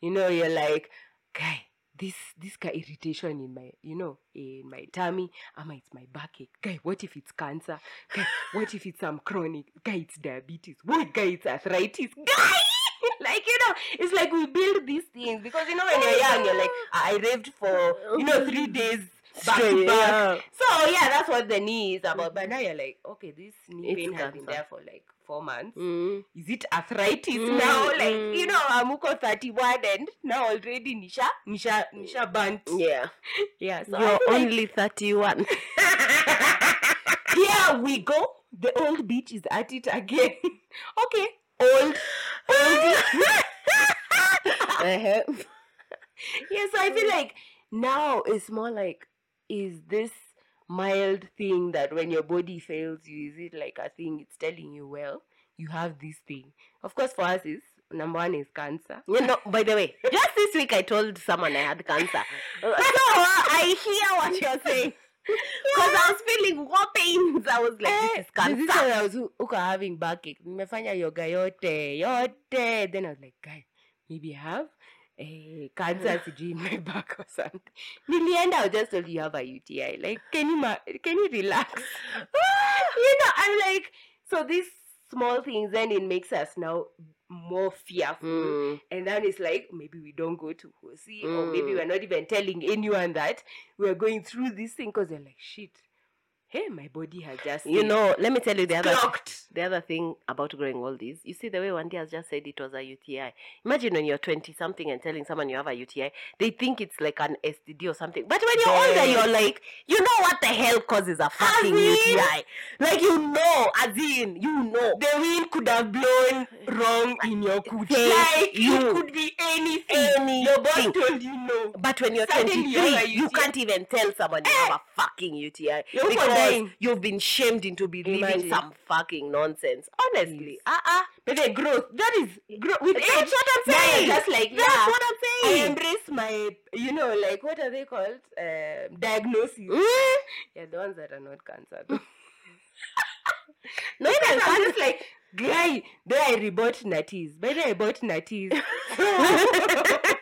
You know, you're like, guy, this this guy irritation in my, you know, in my tummy. Ama, it's my backache. Guy, what if it's cancer? Guy, what if it's some chronic? Guy, it's diabetes. What guy, it's arthritis. Guy, like you know, it's like we build these things because you know when you're young, you're like, I raved for you know three days back to back. yeah. So yeah, that's what the knee is about. But now you're like, okay, this knee It's pain has been there for like four months. Mm. Is it arthritis Mm, now? Like you mm. know, Amuko thirty one and now already Nisha Nisha Nisha burnt. Yeah, Yeah, so you're feel like- only thirty-one. here we go. The old bitch is at it again. okay, old, old. Uh-huh. yeah, so I feel like now it's more like, is this mild thing that when your body fails you, is it like a thing it's telling you, well, you have this thing? Of course, for us, is number one is cancer. You know, by the way, just this week I told someone I had cancer. So I hear what you're saying. Because I was feeling war pains. I was like, Eh, this is there's this cancer. one I was huko having backache. Nimefanya yoga yote, yote. Then I was like, guy, maybe I have eh, cancer sijui in my back or something. Nilienda, I was just told you have a UTI. Like, can you, ma- can you relax? you know, I'm like, so these small things, then it makes us now more fearful. Mm. And then it's like, maybe we don't go to Hosi, or maybe Mm. we're not even telling anyone that we're going through this thing because they're like, shit. Hey, my body has just You know, let me tell you the other the other thing about growing old is you see the way Wandy has just said it was a UTI. Imagine when you're 20 something and telling someone you have a UTI, they think it's like an STD or something. But when you're older, you're like, you know what the hell causes a fucking in? UTI? Like you know, as in, you know. The wind could have blown wrong in your cooch. Like, you. it could be anything. Your boss told you no. But when you're Suddenly you 23, have a you can't even tell someone you have a fucking UTI You're because dying. you've been shamed into believing Imagine. some fucking nonsense. Honestly, Please. uh uh But the growth, that is growth. With That's age, what I'm saying. just like, That's yeah, what I'm saying. I embrace my, you know, like, what are they called? Um diagnosis. Mm. Yeah, the ones that are not cancer. No, even I'm just like, guy, then I rebought Natties. By then I bought Natties.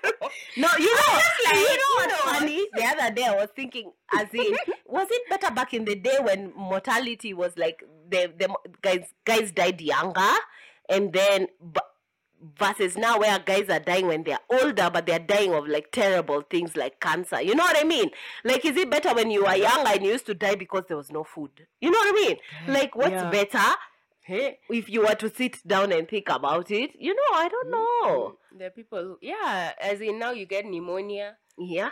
No, you know, like, you know what's funny? The other day I was thinking, as in, was it better back in the day when mortality was like the the guys guys died younger, and then versus now where guys are dying when they're older, but they're dying of like terrible things like cancer. You know what I mean? Like, is it better when you were younger and you used to die because there was no food? You know what I mean? Like, what's Yeah. better hey, if you were to sit down and think about it? You know, I don't know. the people, yeah, as in now you get pneumonia, Yeah.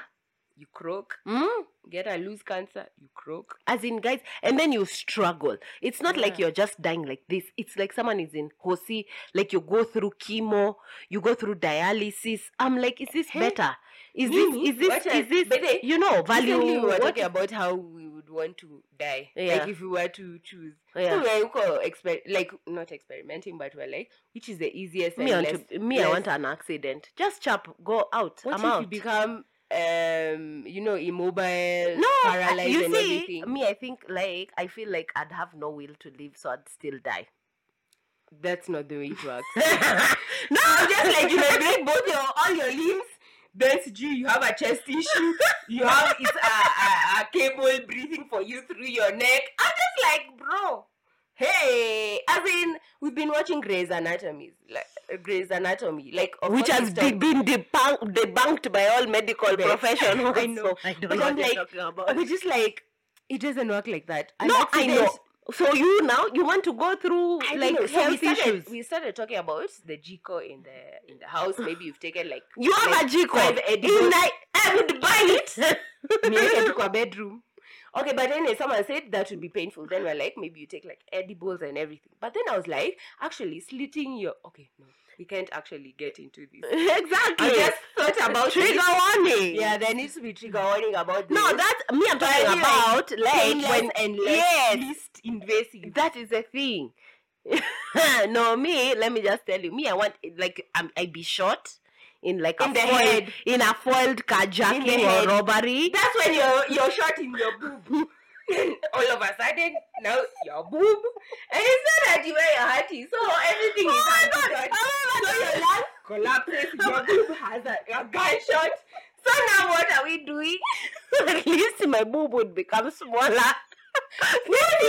you croak. Mm? Get a loose cancer, you croak. as in guys and then you struggle it's not like you're just dying like this it's like someone is in hosi like you go through chemo you go through dialysis i'm like is this Hey, better is this is this what is this but you know value we were what- talking about how we would want to die. Yeah. Like if we were to choose. yeah. So were exper- like not experimenting, but we're like, which is the easiest me, I and want less, to, me I want an accident just chap go out What i'm if out you become um you know immobile, no paralyzed you and see everything? me i think like i feel like i'd have no will to live so i'd still die That's not the way it works. no I'm just like you break both your all your limbs. Then G, you have a chest issue. You have it's a, a, a cable breathing for you through your neck. I'm just like, bro. Hey, I mean, we've been watching Grey's Anatomy, like Grey's Anatomy, like which has it's been debunked, debunked by all medical Yes. professionals. I know. So I don't But know I'm like-. We're just like, it doesn't work like that. An no, I know. So you now you want to go through I like know. So we health started, issues. we started talking about the jiko in the in the house. Maybe you've taken like You have like a G five code. edibles. In I, I would buy it. tu kwa bedroom okay but then someone said that would be painful then we're like maybe you take like edibles and everything but then i was like actually slitting your okay no we can't actually get into this. exactly. I just thought about trigger it. warning. Yeah, there needs to be trigger warning about this. No, that's me. I'm talking about like when and yes. least invasive. that is a thing. no, me. Let me just tell you. Me, I want like um, I be shot in like In a the foiled, head. in a foiled carjacking or robbery. That's when you're you're shot in your boob. All of a sudden, now your boob, and it's not that you wear your hearty, so everything is Oh my. Oh God. So your lung collapses, your boob has a, a gunshot. So now what are we doing? At least my boob would become smaller. Maybe,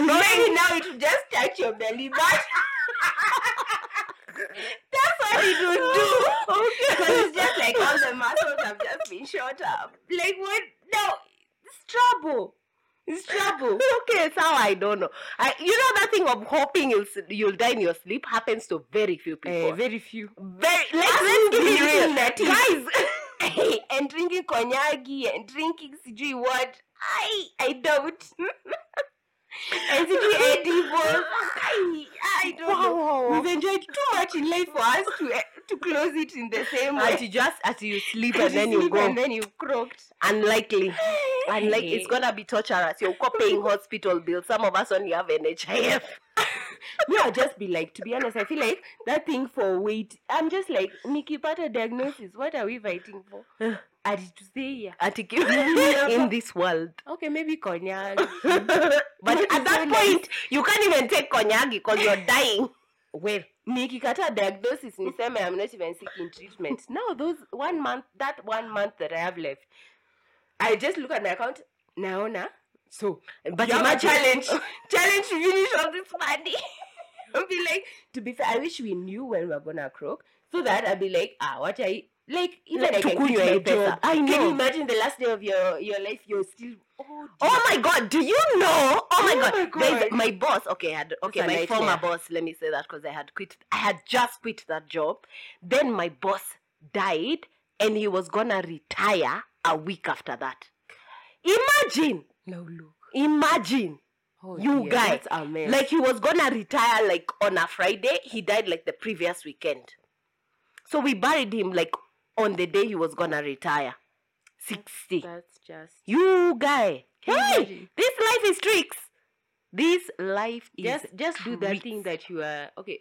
maybe now it will just touch your belly button. That's what it would do. Okay. Because it's just like all the muscles have just been shot up. Like what? No, it's trouble. It's trouble. okay, so I don't know. I, you know that thing of hoping you'll you'll die in your sleep happens to very few people. Eh, very few. very like Us let's be real, guys. and drinking konyagi and drinking sijui what. I I don't. and sijui edibles. I I don't know. Wow. We've enjoyed too much in life for us to eh, to close it in the same way. Until just as you sleep You and then you sleep go. and then you croaked. Unlikely. Unlike it's gonna be torturous. You're paying hospital bills. Some of us only have NHIF. Me, I'll just be like, to be honest, I feel like that thing for weight. I'm just like, Nikipata diagnosis. What are we fighting for? I did to say yeah. Ati- in this world. Okay, maybe cognac. but at that so nice? point, you can't even take cognac because you're dying. well, nikikata diagnosis niseme I'm not even seeking treatment. Now those one month, that one month that I have left, I just look at my account. Naona. So, But have a challenge, challenge to finish all this money. I'll be like, to be fair, I wish we knew when we are gonna croak, so that I'll be like, ah, what I like. Even Like, I can my job. I know. Can you imagine the last day of your your life? You're still. Oh, Oh my god, do you know? Oh my Oh god. my God. my boss. Okay, I had okay, my former boss, let me say that because I had quit I had just quit that job. Then my boss died and he was gonna retire a week after that. Imagine, no look. imagine. Oh, You dear, guy, that's a mess. Like he was gonna retire like on a Friday. He died like the previous weekend. So we buried him like on the day he was gonna retire. 60. that's just You guy. Hey, imagine? this life is tricks. This life is just just do that thing that you are okay.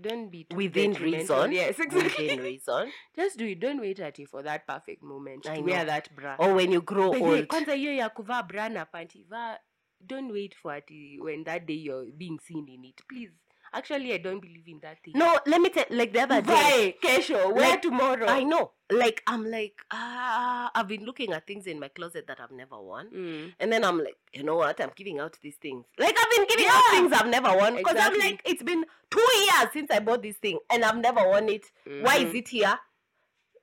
Don't be within reason. Yes, exactly. Within reason. Just do it. Don't wait at it for that perfect moment I to wear that bra. Or when you grow way, old. kwanza hiyo ya kuvaa bra na panty don't wait for ati when that day you're being seen in it please actually i don't believe in that thing No, let me tell like the other day. Vae, kesho wear Like, tomorrow I know. Like I'm like, ah, I've been looking at things in my closet that I've never worn. Mm. And then I'm like, you know what? I'm giving out these things. Like I've been giving out things I've never worn. Because Exactly. I'm like, it's been two years since I bought this thing and I've never worn it. Why is Mhm. it here?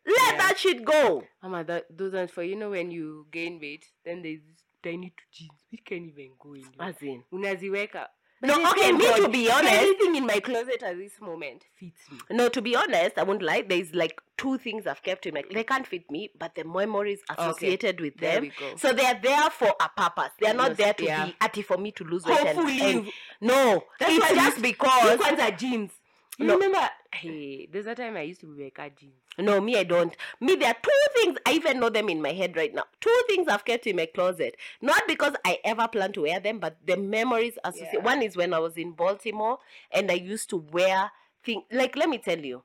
Let Yeah. that shit go. Mama, that, doesn't for you know when you gain weight then there's tiny two jeans we can't even go in. As in. unaziweka No, okay, me God, to be honest, everything in my closet at this moment fits me No, to be honest, I won't lie. There's like two things I've kept in my. They can't fit me, but the memories associated with there them. we go So they are there for a purpose. They are not there to yeah. be atty for me to lose weight. hopefully and- you- no, That's it's just because you ones are jeans you No. remember hey there's a time i used to wear jeans no, me I don't. Me there are two things I even know them in my head right now. Two things I've kept in my closet. Not because I ever plan to wear them, but the memories associated. Yeah. One is when I was in Baltimore and I used to wear things like let me tell you.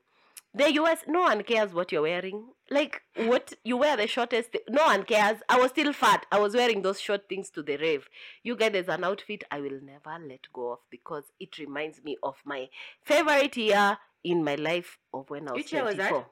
The US, no one cares what you're wearing. Like what you wear the shortest. thi- No one cares. I was still fat. I was wearing those short things to the rave. You get there's an outfit I will never let go of because it reminds me of my favorite year in my life of when I was Which year was that? 24.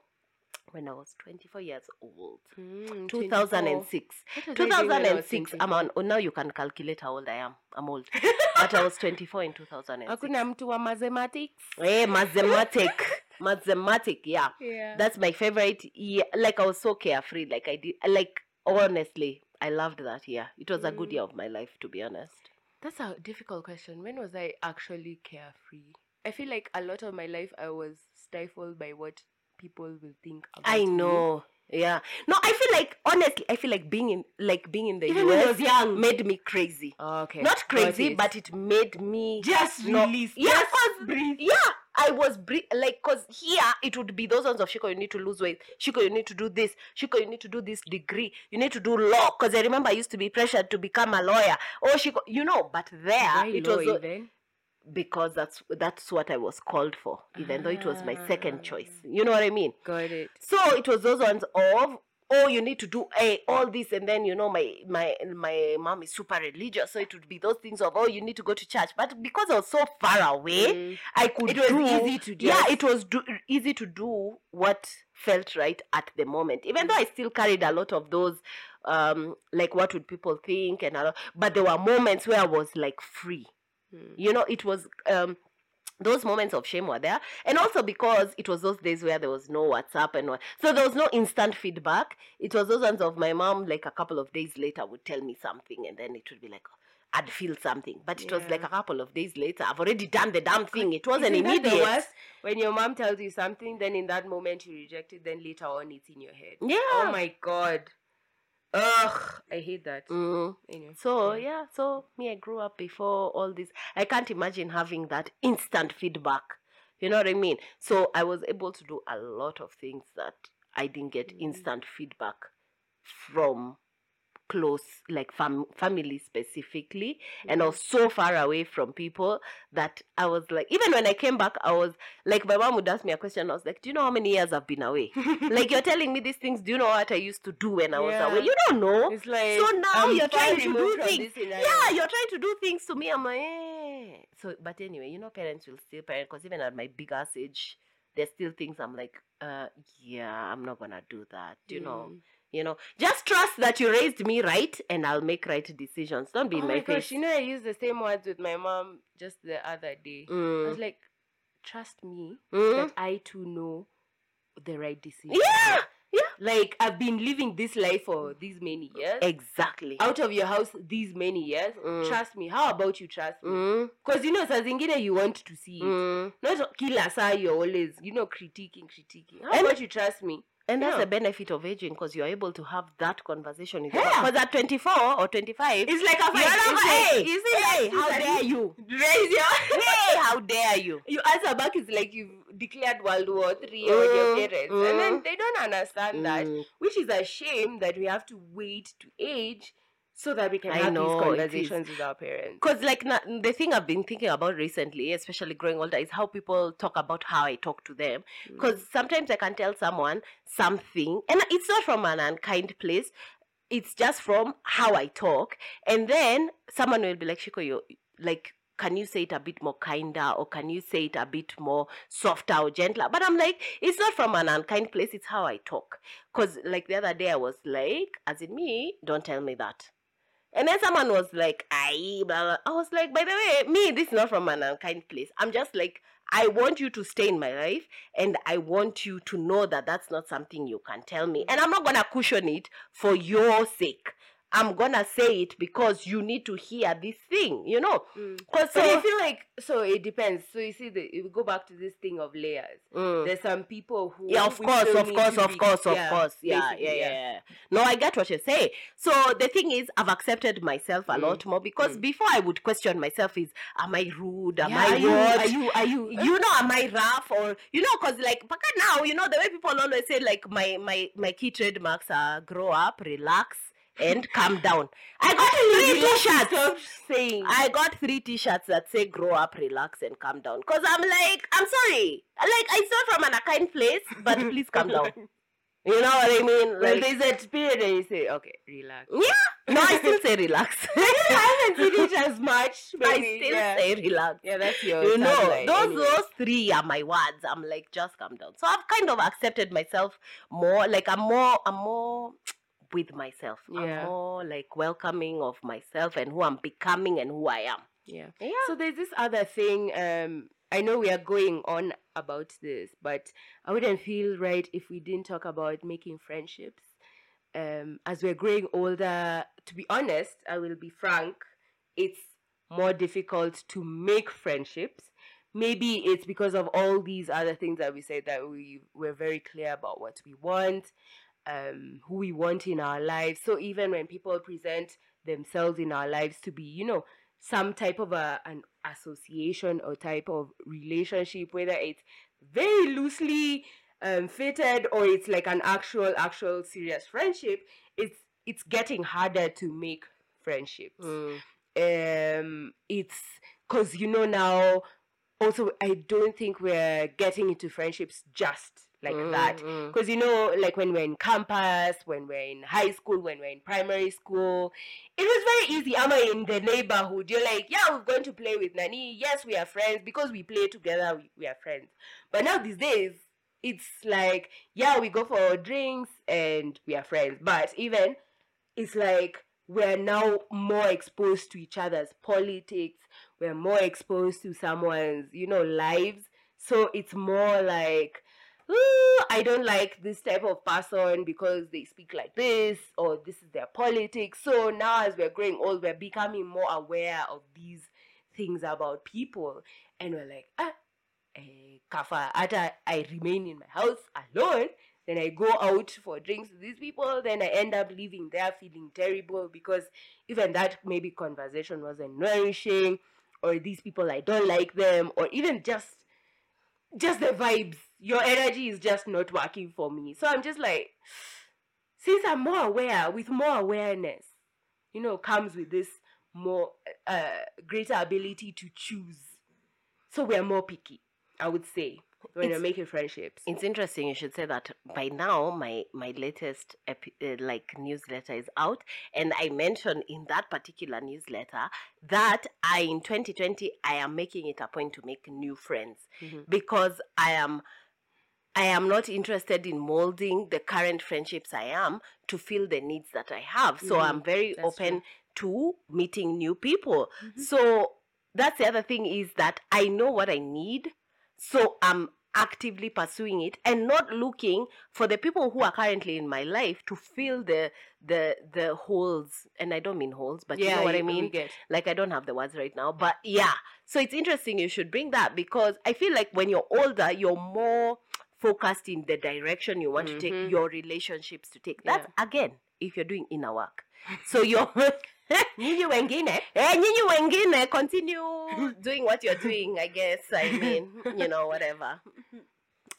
When I was 24 years old. Mm, 2006. What was I doing when I was 2006. I'm on. Oh, now you can calculate how old I am. I'm old. but I was 24 in 2006. hakuna mtu wa mathematics Hey, mathematic. mathematic, yeah. yeah That's my favorite year. Like I was so carefree. Like I did. Like honestly, I loved that year. It was a good Mm. year of my life, to be honest. that's a difficult question when was i actually carefree i feel like a lot of my life i was stifled by what people will think about I me. know. Yeah. No, I feel like honestly, I feel like being in like being in the Even when I was young. made me crazy. okay Not crazy, it. but it made me just no- release Yeah, just cause breathe yeah, I was bre- like, cause here it would be those ones of Shiko, you need to lose weight. Shiko, you need to do this. Shiko, you need to do this degree. You need to do law. Cause I remember I used to be pressured to become a lawyer. Oh, Shiko, you know. But there Why it law was even? Because that's that's what I was called for, even though it was my second choice. Ah. You know what I mean? Got it. So it was those ones of oh you need to do a all this and then you know my my my mom is super religious so it would be those things of oh you need to go to church but because I was so far away Mm. I could It was do, easy to do yeah it was do, easy to do what felt right at the moment even though I still carried a lot of those um like what would people think and a lot, but there were moments where I was like free Mm. you know it was um those moments of shame were there and also because it was those days where there was no whatsapp and what so there was no instant feedback it was those ones of my mom like a couple of days later would tell me something and then it would be like i'd feel something but it was like a couple of days later i've already done the damn thing it wasn't Isn't immediate? When your mom tells you something, then in that moment you reject it, then later on it's in your head. yeah Oh my god. Ugh, I hate that. Mm. Anyway. So yeah, so me, I grew up before all this. I can't imagine having that instant feedback. You know what I mean? So I was able to do a lot of things that I didn't get Mm. instant feedback from close, like fam- family specifically. And I was so far away from people that I was like, even when I came back, I was like, my mom would ask me a question. I was like, Do you know how many years I've been away? like you're telling me these things. Do you know what I used to do when I was Yeah. away? You don't know. it's like So now I'm you're trying to do things. Yeah, you're trying to do things to me. I'm like, eh. So, but anyway, you know, parents will still parent because even at my big ass age, there's still things I'm like, uh, yeah, I'm not gonna do that. You know, Mm. You know, just trust that you raised me right, and I'll make right decisions. Don't be oh in my my gosh, face. you know I used the same words with my mom just the other day. I was Mm. like, trust me Mm. that I too know the right decision. Yeah, Yeah. Like I've been living this life for these many years. exactly. Out of your house these many years. Mm. Trust me. How about you trust me? Mm. Because you know, saa zingine you want to see it. Mm. Not kila saa you're always, you know, critiquing, critiquing. How And- about you trust me? And that's Yeah. the benefit of aging because you're able to have that conversation with Yeah. Because at 24 or 25, It's like a you're fight. hey, like- hey, like, how dare you? Raise your hey, how dare you? you answer back is like you've declared World War Three on your Mm, parents, and then mm. they don't understand that, Mm. which is a shame that we have to wait to age so that we can I have know, these conversations with our parents. Because, like, na- the thing I've been thinking about recently, especially growing older, is how people talk about how I talk to them. Mm. Because sometimes I can tell someone something, and it's not from an unkind place, it's just from how I talk. And then someone will be like, Shiko, you like, can you say it a bit more kinder or can you say it a bit more softer or gentler? But I'm like, it's not from an unkind place, it's how I talk. Because, like, the other day I was like, as in me, don't tell me that. And then someone was like, I, blah. I was like, by the way, me, this is not from an unkind place. I'm just like, I want you to stay in my life and I want you to know that that's not something you can tell me. And I'm not going to cushion it for your sake. I'm to say it because you need to hear this thing, you know? Mm. So I feel like so it depends. So you see, the, if we go back to this thing of layers. Mm. There's some people who Yeah, of course, of course, of be- course, of course. Yeah, yeah, yeah, yeah. No, I get what you say. So the thing is, I've accepted myself a Mm, lot more because mm. before I would question myself is, am I rude? Am Yeah, I you, what? are you? Are you? you know am i rough or you know because like baka now you know the way people always say like my my my key trademarks are grow up relax and calm down i got three t-shirts Stop saying. i got three t-shirts that say grow up relax and calm down because i'm like i'm sorry like i saw from an unkind place but please calm down you know what i mean Well, like there's that period that you say, okay, relax. yeah no i still say relax I haven't seen it as much. But I still yeah. say relax yeah, that's your. you know those anyway. those three are my words i'm like just calm down so i've kind of accepted myself more like i'm more i'm more with myself Yeah. i'm more like welcoming of myself and who i'm becoming and who i am Yeah. yeah So there's this other thing. Um, I know we are going on about this, but I wouldn't feel right if we didn't talk about making friendships. Um, as we're growing older, to be honest, I will be frank, it's more difficult to make friendships. Maybe it's because of all these other things that we said that we we're very clear about what we want, um, who we want in our lives. So even when people present themselves in our lives to be, you know, some type of a an association or type of relationship, whether it's very loosely um, fitted or it's like an actual actual serious friendship, it's it's getting harder to make friendships. Mm. Um, it's because you know now. Also, I don't think we're getting into friendships just like that. Mm, mm. because you know like when we're in campus when we're in high school when we're in primary school it was very easy. Am i'm in the neighborhood? You're like yeah we're going to play with nani. Yes we are friends because we play together. We, we are friends. But now these days it's like yeah we go for drinks and we are friends. But even it's like we're now more exposed to each other's politics. We're more exposed to someone's you know lives. So it's more like "Ooh, I don't like this type of person because they speak like this or this is their politics. So now, as we're growing old, we're becoming more aware of these things about people, and we're like, ah, eh, kafa. After I remain in my house alone, then I go out for drinks with these people. Then I end up leaving there feeling terrible because even that maybe conversation wasn't nourishing, or these people I don't like them, or even just just the vibes. Your energy is just not working for me. So I'm just like, since I'm more aware, with more awareness, you know, comes with this more uh, greater ability to choose. So we are more picky, I would say, when It's- we're making friendships. It's interesting you should say that. By now, my my latest epi- uh, like newsletter is out, and I mentioned in that particular newsletter that I in 2020 I am making it a point to make new friends Mhm. because I am I am not interested in molding the current friendships I am to fill the needs that I have. So Mhm. I'm very That's open to meeting new people. Mhm. So that's the other thing is that I know what I need. So I'm actively pursuing it and not looking for the people who are currently in my life to fill the the the holes. And I don't mean holes, but you know what I we mean like I don't have the words right now, but yeah. So it's interesting you should bring that because I feel like when you're older, you're more focused in the direction you want to Mhm. take your relationships to take. That's again if you're doing inner work. So you're Nyinyi wengine Eh, nyinyi wengine continue doing what you're doing, I guess. I mean, you know, whatever.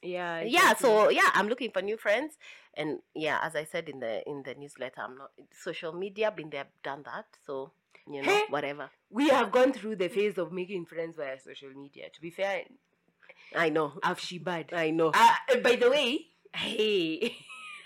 yeah Yeah, so yeah, I'm looking for new friends. And yeah, as I said in the in the newsletter, I'm not social media, been there, done that. So, you know, Hey. whatever. we have gone through the phase of making friends via social media to be fair I know. I've shibad I know. Uh, by the way, hey,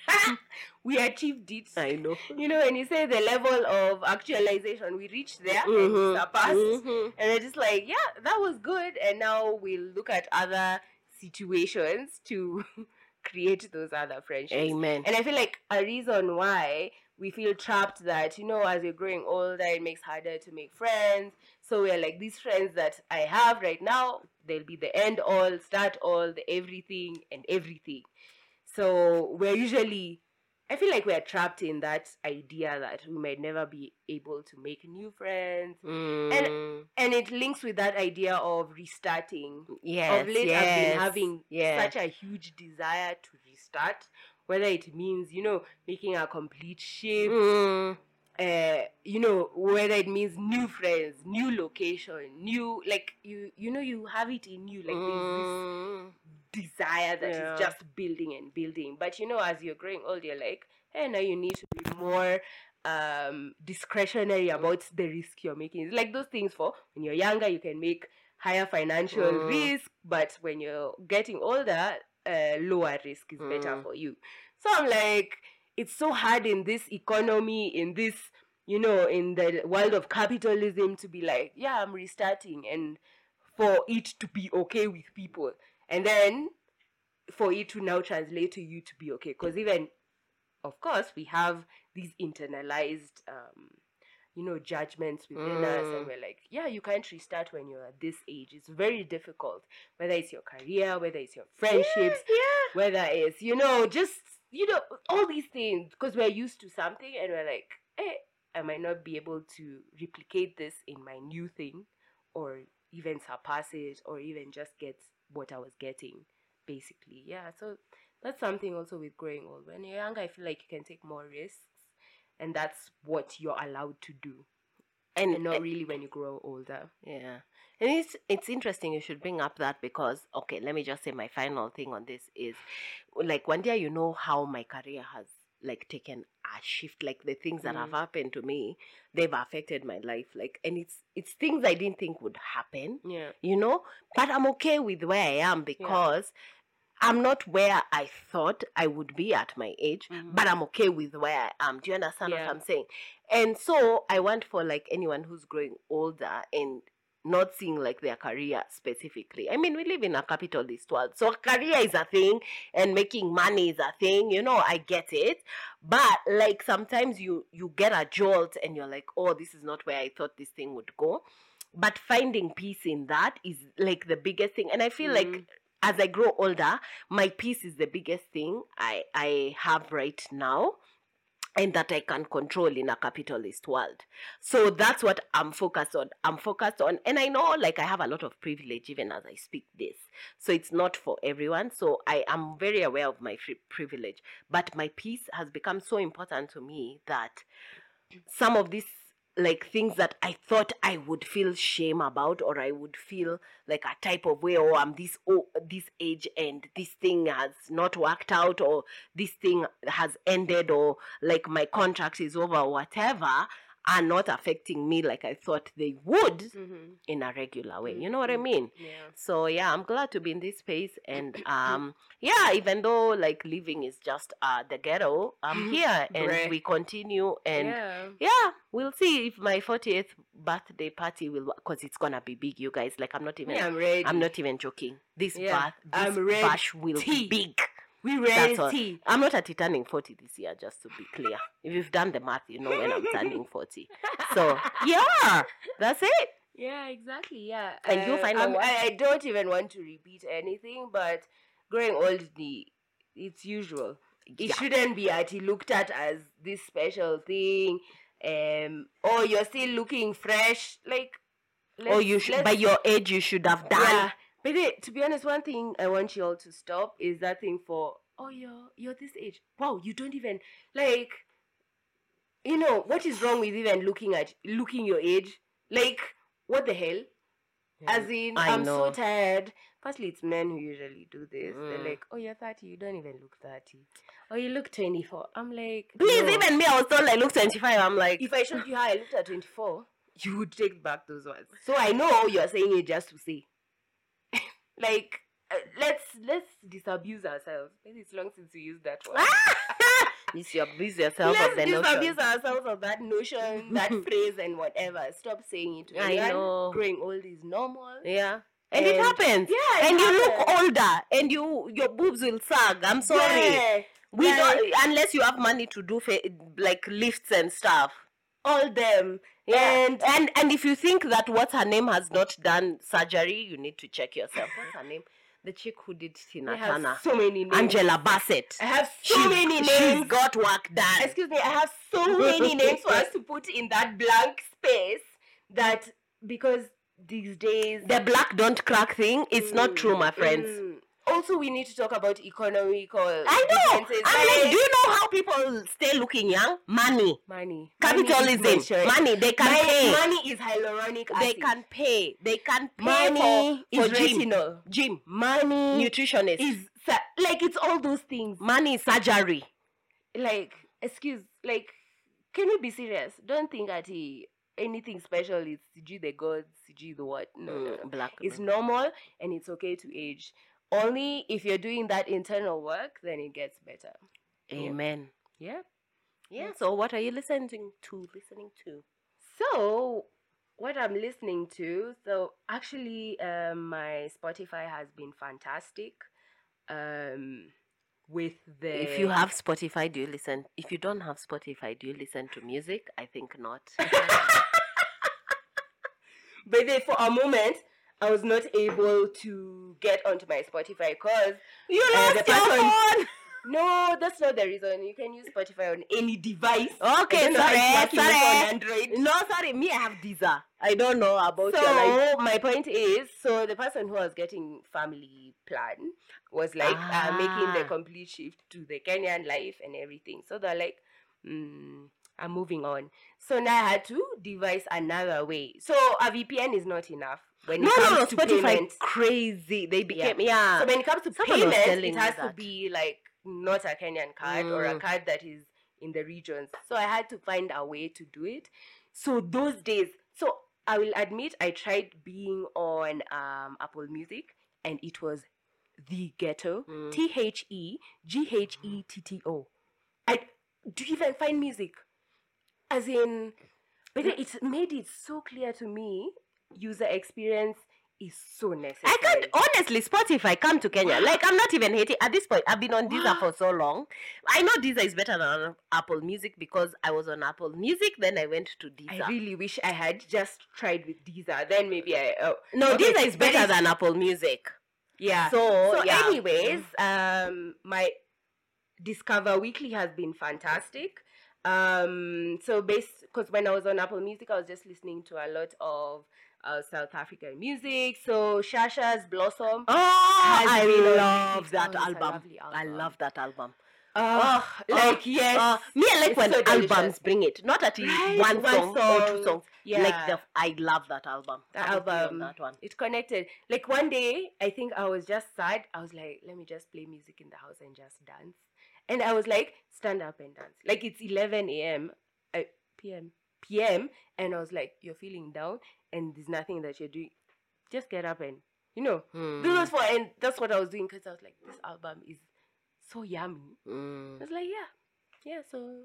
we achieved it. I know. You know, when you say the level of actualization, we reached there and Mhm, surpassed. mhm. And we're just like, yeah, that was good. And now we'll look at other situations to create those other friendships. Amen. And I feel like a reason why we feel trapped that, you know, as you're growing older, it makes harder to make friends. So we're like, these friends that I have right now, they'll be the end all, start all, the everything and everything. So we're usually, I feel like we're trapped in that idea that we might never be able to make new friends. Mm, And it links with that idea of restarting yes, of late yes, I've been having yeah. such a huge desire to restart, whether it means, you know, making a complete shift, Mm, uh, you know, whether it means new friends, new location, new like you you know you have it in you, like mm, this desire that is Yeah. just building and building. But you know, as you're growing old, you're like, hey now you need to be more um discretionary about the risk you're making. It's like those things for when you're younger you can make higher financial Mm. risk, but when you're getting older, uh, lower risk is better Mm. for you. So I'm like, it's so hard in this economy, in this, you know, in the world of capitalism to be like, yeah, I'm restarting and for it to be okay with people. And then for it to now translate to you to be okay. Because even, of course, we have these internalized, um, you know, judgments within us, and Mm. we're like, yeah, you can't restart when you're at this age. It's very difficult, whether it's your career, whether it's your friendships, yeah. whether it's you know just you know all these things because we're used to something and we're like eh, i might not be able to replicate this in my new thing or even surpass it or even just get what i was getting basically. Yeah so that's something also with growing old. When you're younger i feel like you can take more risks and that's what you're allowed to do and, and not really when you grow older. Yeah. And it's it's interesting you should bring up that because okay, let me just say my final thing on this is like one day you know how my career has like taken a shift like the things that have Mm. happened to me they've affected my life like and it's it's things I didn't think would happen Yeah. you know but I'm okay with where I am because I'm not where I thought I would be at my age Mhm. but I'm okay with where I am. Do you understand Yeah. what I'm saying? And so I want for like anyone who's growing older and not seeing like their career specifically. I mean, we live in a capitalist world, so career is a thing and making money is a thing. You know, I get it, but like sometimes you you get a jolt and you're like, oh, this is not where I thought this thing would go. But finding peace in that is like the biggest thing, and I feel like Mhm. as I grow older, my peace is the biggest thing I I have right now and that I can control in a capitalist world. So that's what I'm focused on. I'm focused on and I know like I have a lot of privilege even as I speak this. So it's not for everyone. So I am very aware of my privilege, but my peace has become so important to me that some of these like things that I thought I would feel shame about or I would feel like a type of way or I'm this oh, this age and this thing has not worked out or this thing has ended or like my contract is over or whatever are not affecting me like I thought they would Mhm. in a regular way. You know what I Mhm. mean? Yeah. So yeah, I'm glad to be in this space and um yeah, even though like living is just uh the ghetto, I'm here and we continue and yeah. yeah, we'll see if my 40th birthday party will because it's gonna be big, you guys. Like I'm not even Yeah, I'm ready. I'm not even joking. This bath, this I'm ready. bash will Tea. be big. We ready. I'm not at turning 40 this year, just to be clear. if you've done the math, you know when I'm turning 40. So yeah, that's it. Yeah, exactly. Yeah. And you Uh, find out I'm- I, I don't even want to repeat anything, but growing old, the it's usual. It Yeah. shouldn't be at looked at as this special thing. Um, or you're still looking fresh. Like, or let's- you should by your age you should have done. Yeah. But then, to be honest, one thing I want you all to stop is that thing for oh you're you're this age. Wow, you don't even like you know, what is wrong with even looking at looking your age? Like, what the hell? As in, I I'm so tired. Firstly, it's men who usually do this. Mm. They're like, oh, you're 30, you don't even look 30. Oh, you look 24. I'm like, Please, no. even me, I was told I look 25. I'm like, If I showed you how I looked at 24, you would take back those words. So I know you're saying it just to say. Like, uh, let's let's disabuse ourselves. Maybe it's long since we used that word. you should abuse yourself let's of the notion. disabuse ourselves of that notion, that phrase, and whatever. Stop saying it. I anyone. know. Growing old is normal. Yeah. And, it happens. Yeah, it and you look older and you your boobs will sag. I'm sorry. Yeah, We don't unless you have money to do fa- like lifts and stuff. all them. Yeah. And And and if you think that what's her name has not done surgery, you need to check yourself. What's her name? The chick who did Tina I have Turner. so many names. Angela Bassett. I have so She's- many She's names. got work done. Excuse me, I have so many names for us to put in that blank space that because these days the black don't crack thing, it's not Mm, true, my friends. mm. Also, we need to talk about economical. I know. I mean, like do you know how people stay looking young? Money. money, Capitalism. Money, is. Money. They can My- pay. money is hyaluronic acid. They can pay. They can pay Money for, is for gym. retinol. Gym. Money Nutritionist. is like it's all those things. money is surgery. Like, excuse, like, can we be serious? Don't think that he, anything special is CG the gods, CG the what? No, no, no. Mm, black. It's normal and it's okay to age. Only if you're doing that internal work, then it gets better. Amen. Yeah. Yeah. So what are you listening to? Listening to? So, what I'm listening to, so actually, um, my Spotify has been fantastic. Um, with the If you have Spotify, do you listen? If you don't have Spotify, do you listen to music? I think not. but then for a moment, I was not able to get onto my Spotify because you Uh, lost your phone. no, that's not the reason. You can use Spotify on any device. Okay, I don't know how sorry, it's working with sorry. on Android. No, sorry, me, I have Deezer. I don't know about your life. So my point is, so the person who was getting family plan was like uh, making the Ah. complete shift to the Kenyan life and everything. So they're like, mm, I'm moving on. So now I had to devise another way. So a VPN is not enough when it No, comes no, no. to Spotify payment. crazy. They became yeah. So when it comes to Someone payment, it has to be like not a Kenyan card or a Mm. card that is in the regions. So I had to find a way to do it. So those days, so I will admit I tried being on um, Apple Music and it was the ghetto. Mm. T H E G H E T T O. I do you even find music? As in, but Mm. it made it so clear to me. User experience is so necessary. I can't honestly Spotify come to Kenya. Like I'm not even hating at this point. I've been on Deezer for so long. I know Deezer is better than Apple Music because I was on Apple Music, then I went to Deezer. I really wish I had just tried with Deezer. Then maybe I. Oh, no, Okay, Deezer is better than Apple Music. yeah. So, So, yeah. anyways, um, my Discover Weekly has been fantastic. Um, so based because when I was on Apple Music, I was just listening to a lot of uh, South African music. So Sha Sha's Blossom. Oh, has I been love that Oh, it's a album. I love that album. Oh, like yes. Uh, me, I like it's when so albums delicious. bring it, not at least Right, one, one song, or two songs. yeah. Like the, I love that album. The I'm with you on album. that one. it connected. Like one day, I think I was just sad. I was like, let me just play music in the house and just dance. And I was like, stand up and dance. Like it's 11 a.m. Uh, p.m. p.m. And I was like, you're feeling down and there's nothing that you're doing. Just get up and, you know, do those Mm, for. And that's what I was doing because I was like, this album is so yummy. mm, I was like, yeah, yeah. So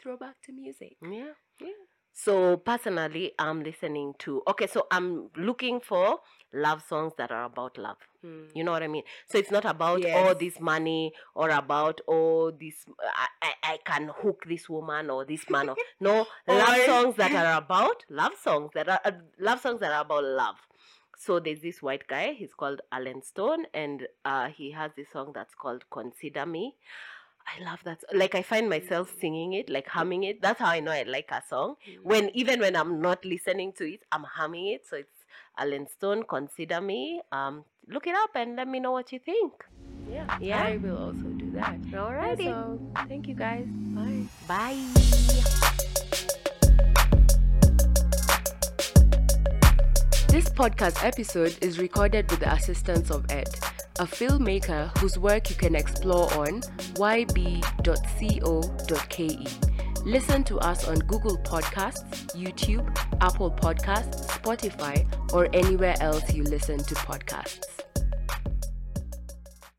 throwback to music. yeah. Yeah. So personally, I'm listening to. Okay, so I'm looking for love songs that are about love. Hmm. You know what I mean? So it's not about all this money or about all this I, I, I can hook this woman or this man. Or, no, love songs that are about love songs that are uh, love songs that are about love. So there's this white guy. He's called Allen Stone, and uh, he has this song that's called "Consider Me." I love that. Like I find myself singing it, like humming it. That's how I know I like a song when even when I'm not listening to it, I'm humming it. So it's Allen Stone, Consider Me. Um, look it up and let me know what you think. Yeah, Yeah. I will also do that. Alrighty. So, thank you guys. Bye. Bye. This podcast episode is recorded with the assistance of Ed, a filmmaker whose work you can explore on yb.co.ke. Listen to us on Google Podcasts, YouTube, Apple Podcasts, Spotify, or anywhere else you listen to podcasts.